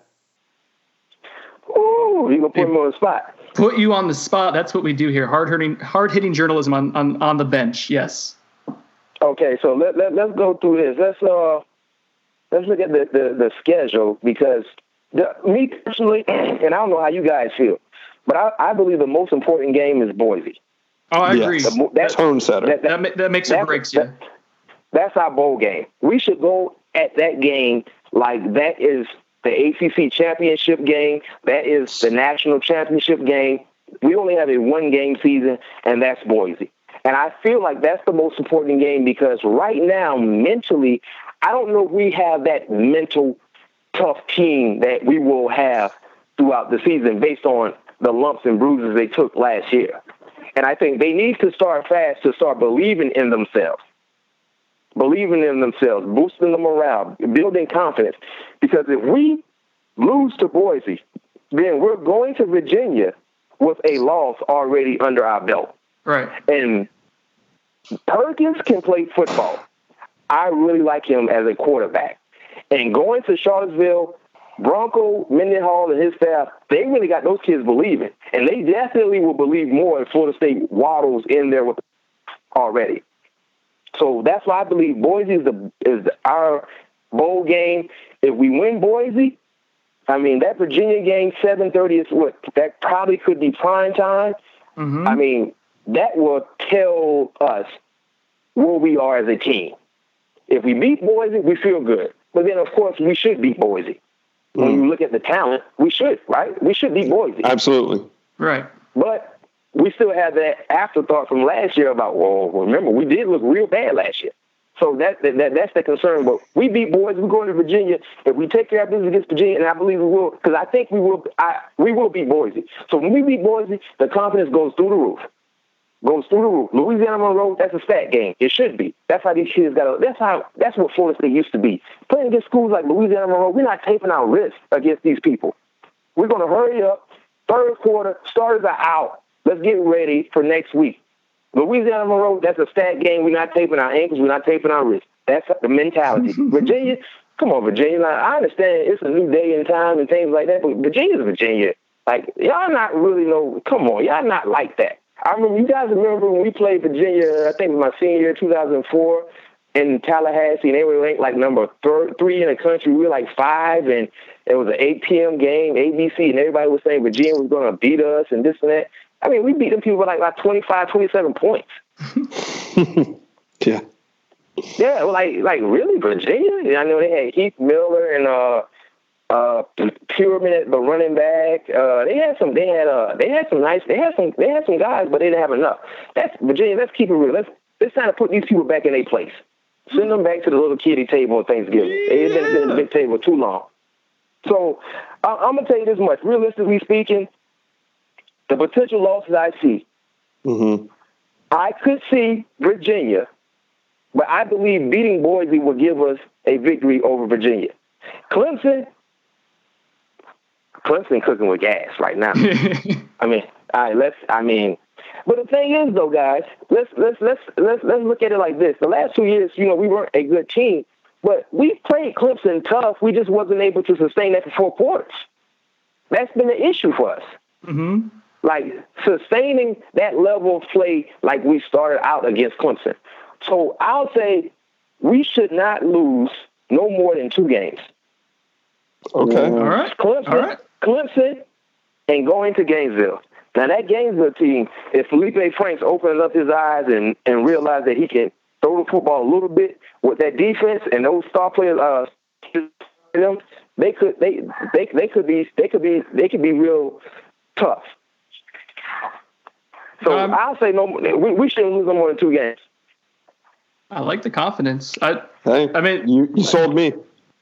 S18: Ooh, you gonna put him on the spot?
S1: Put you on the spot. That's what we do here. Hard hitting, hard hitting journalism on, on on the bench. Yes.
S18: Okay, so let, let let's go through this. Let's uh let's look at the the, the schedule because the, me personally, and I don't know how you guys feel, but I, I believe the most important game is Boise.
S1: Oh, I agree.
S18: The, that,
S2: Tone setter.
S18: That,
S1: that, that, that makes or breaks you.
S18: That, that's our bowl game. We should go at that game like that is the ACC championship game. That is the national championship game. We only have a one game season, and that's Boise. And I feel like that's the most important game because right now, mentally, I don't know if we have that mental tough team that we will have throughout the season based on the lumps and bruises they took last year. And I think they need to start fast to start believing in themselves, believing in themselves, boosting the morale, building confidence. Because if we lose to Boise, then we're going to Virginia with a loss already under our belt.
S1: Right.
S18: And Perkins can play football. I really like him as a quarterback. And going to Charlottesville, Bronco, Mendenhall, and his staff, they really got those kids believing. And they definitely will believe more if Florida State waddles in there with already. So that's why I believe Boise is, the, is our bowl game. If we win Boise, I mean, that Virginia game, 7.30 is what? That probably could be prime time.
S1: Mm-hmm.
S18: I mean, that will tell us where we are as a team. If we beat Boise, we feel good. But then, of course, we should beat Boise. Mm. When you look at the talent, we should, right? We should beat Boise.
S2: Absolutely.
S1: Right.
S18: But we still have that afterthought from last year about, well, remember, we did look real bad last year. So that, that that's the concern. But we beat Boise. We're going to Virginia. If we take care of business against Virginia, and I believe we will, because I think we will. I, we will beat Boise. So when we beat Boise, the confidence goes through the roof goes through the roof. Louisiana Monroe, that's a stat game. It should be. That's how these kids got. to That's how. That's what Florida State used to be. Playing against schools like Louisiana Monroe, we're not taping our wrists against these people. We're going to hurry up. Third quarter, starters are out. Let's get ready for next week. Louisiana Monroe, that's a stat game. We're not taping our ankles. We're not taping our wrists. That's the mentality. Virginia, come on, Virginia. Like, I understand it's a new day and time and things like that, but Virginia's Virginia. Like y'all not really know. Come on, y'all not like that. I remember you guys remember when we played Virginia. I think my senior year, 2004, in Tallahassee, and they were ranked like number thir- three in the country. We were like five, and it was an 8 p.m. game, ABC, and everybody was saying Virginia was going to beat us and this and that. I mean, we beat them people by like, like 25, 27 points.
S2: yeah.
S18: Yeah, well, like like really Virginia. I know they had Heath Miller and uh uh Pearman the running back. Uh they had some they had uh they had some nice they had some they had some guys, but they didn't have enough. That's Virginia, let's keep it real. Let's let's try to put these people back in their place. Send them back to the little kiddie table at Thanksgiving. They've been at the big table too long. So I, I'm gonna tell you this much. Realistically speaking, the potential losses I see,
S2: mm-hmm.
S18: I could see Virginia, but I believe beating Boise will give us a victory over Virginia. Clemson, Clemson cooking with gas right now. I mean, all right, let's. I mean, but the thing is, though, guys, let's let's let's let's let's look at it like this. The last two years, you know, we weren't a good team, but we played Clemson tough. We just wasn't able to sustain that for four quarters. That's been the issue for us.
S1: Mm-hmm.
S18: Like sustaining that level of play, like we started out against Clemson. So I'll say we should not lose no more than two games.
S2: Okay.
S1: All right.
S18: Clemson,
S1: All right.
S18: Clemson, and going to Gainesville. Now that Gainesville team, if Feleipe Franks opens up his eyes and and realize that he can throw the football a little bit with that defense and those star players, uh, them, they could they they they could be they could be they could be real tough. So
S1: Um,
S18: I'll say no. We, we shouldn't lose no more than two games.
S1: I like the confidence. I
S2: Hey,
S1: I mean,
S2: you, you sold me.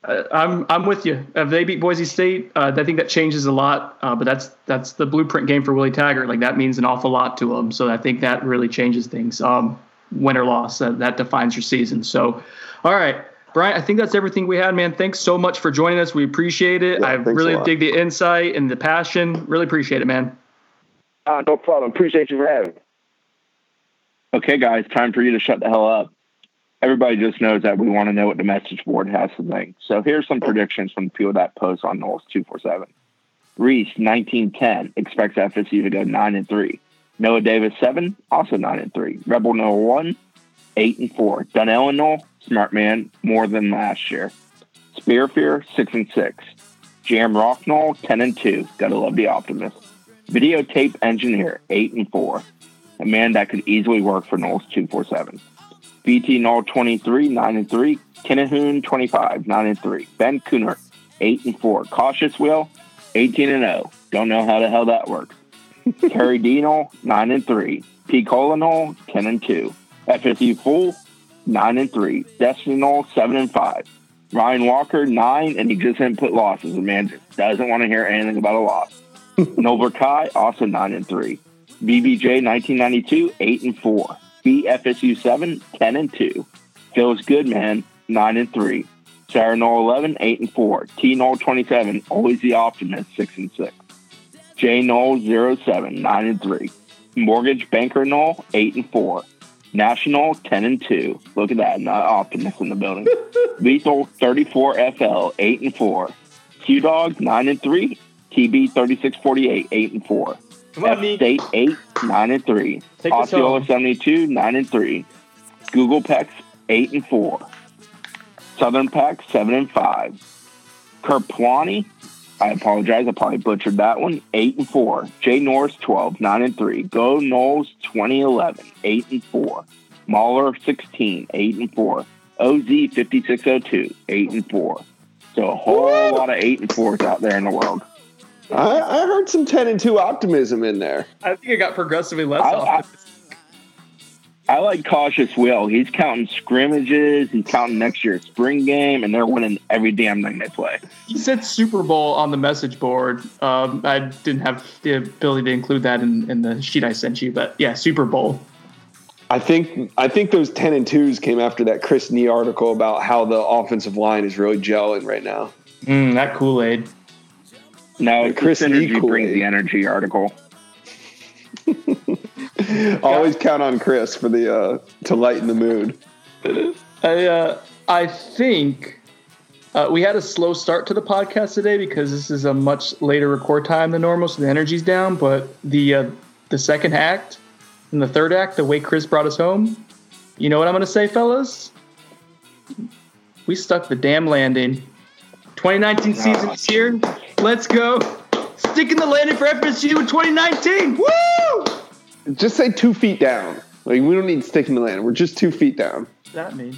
S1: Uh, I'm I'm with you. If they beat Boise State, uh, I think that changes a lot. Uh, but that's that's the blueprint game for Willie Taggart. Like that means an awful lot to him. So I think that really changes things. Um, win or loss, that, that defines your season. So, all right, Brian, I think that's everything we had, man. Thanks so much for joining us. We appreciate it.
S2: Yeah,
S1: I really dig the insight and the passion. Really appreciate it, man.
S18: Uh, no problem. Appreciate you for having me.
S3: Okay, guys, time for you to shut the hell up. Everybody just knows that we want to know what the message board has to think. So here's some predictions from the people that post on Noles two four seven. Reese nineteen ten expects FSU to go nine and three. Noah Davis seven also nine and three. Rebel Noah one eight and four. Donnell and Noel smart man more than last year. Spear Fear six and six. Jam Rocknall ten and two. Gotta love the optimist. Videotape engineer eight and four. A man that could easily work for Noles two four seven. BT Knoll 23, 9 and 3. Kennehoon 25, 9 and 3. Ben Cooner 8 and 4. Cautious Will 18 and 0. Don't know how the hell that works. Terry Dino 9 and 3. P. Colonel 10 and 2. FSU Full 9 and 3. Destiny Knoll 7 and 5. Ryan Walker 9 and he just didn't put losses. The man just doesn't want to hear anything about a loss. Nova Kai also 9 and 3. BBJ 1992 8 and 4. BFSU 7, 10 and 2. Feels good, man, 9 and 3. Sarah Knoll 11, 8 and 4. T Knoll 27, always the optimist, 6 and 6. J Knoll 07, 9 and 3. Mortgage Banker Knoll 8 and 4. National 10 and 2. Look at that, not optimist in the building. Lethal 34 FL 8 and 4. Q Dog 9 and 3. TB 3648 8 and 4. F State 8, 9 and 3.
S1: Take
S3: Osceola
S1: home.
S3: 72, 9 and 3. Google Pex 8 and 4. Southern Pack 7 and 5. Kerplani, I apologize, I probably butchered that one. 8 and 4. Jay Norris 12, 9 and 3. Go Noles 2011, 8 and 4. Mahler 16, 8 and 4. OZ 5602, 8 and 4. So a whole lot of 8 and 4s out there in the world.
S2: I, I heard some 10 and 2 optimism in there.
S1: I think it got progressively less
S3: I-
S1: often.
S3: I like cautious Will. He's counting scrimmages. He's counting next year's spring game, and they're winning every damn thing they play.
S1: He said Super Bowl on the message board. Um, I didn't have the ability to include that in, in the sheet I sent you, but yeah, Super Bowl.
S2: I think I think those 10 and 2s came after that Chris Nee article about how the offensive line is really gelling right now.
S1: Mm, that Kool Aid.
S3: No,
S2: The
S3: it's
S2: Chris
S3: Chris energy
S2: Lee
S3: brings the energy article.
S2: Always count on Chris for the uh, to lighten the mood.
S1: I uh, I think uh, we had a slow start to the podcast today because this is a much later record time than normal, so the energy's down. But the uh, the second act and the third act, the way Chris brought us home, you know what I'm gonna say, fellas? We stuck the damn landing. 2019 season is here. Let's go. Sticking the landing for FSU in 2019. Woo!
S2: Just say two feet down. Like we don't need sticking the landing. We're just two feet down.
S1: That mean?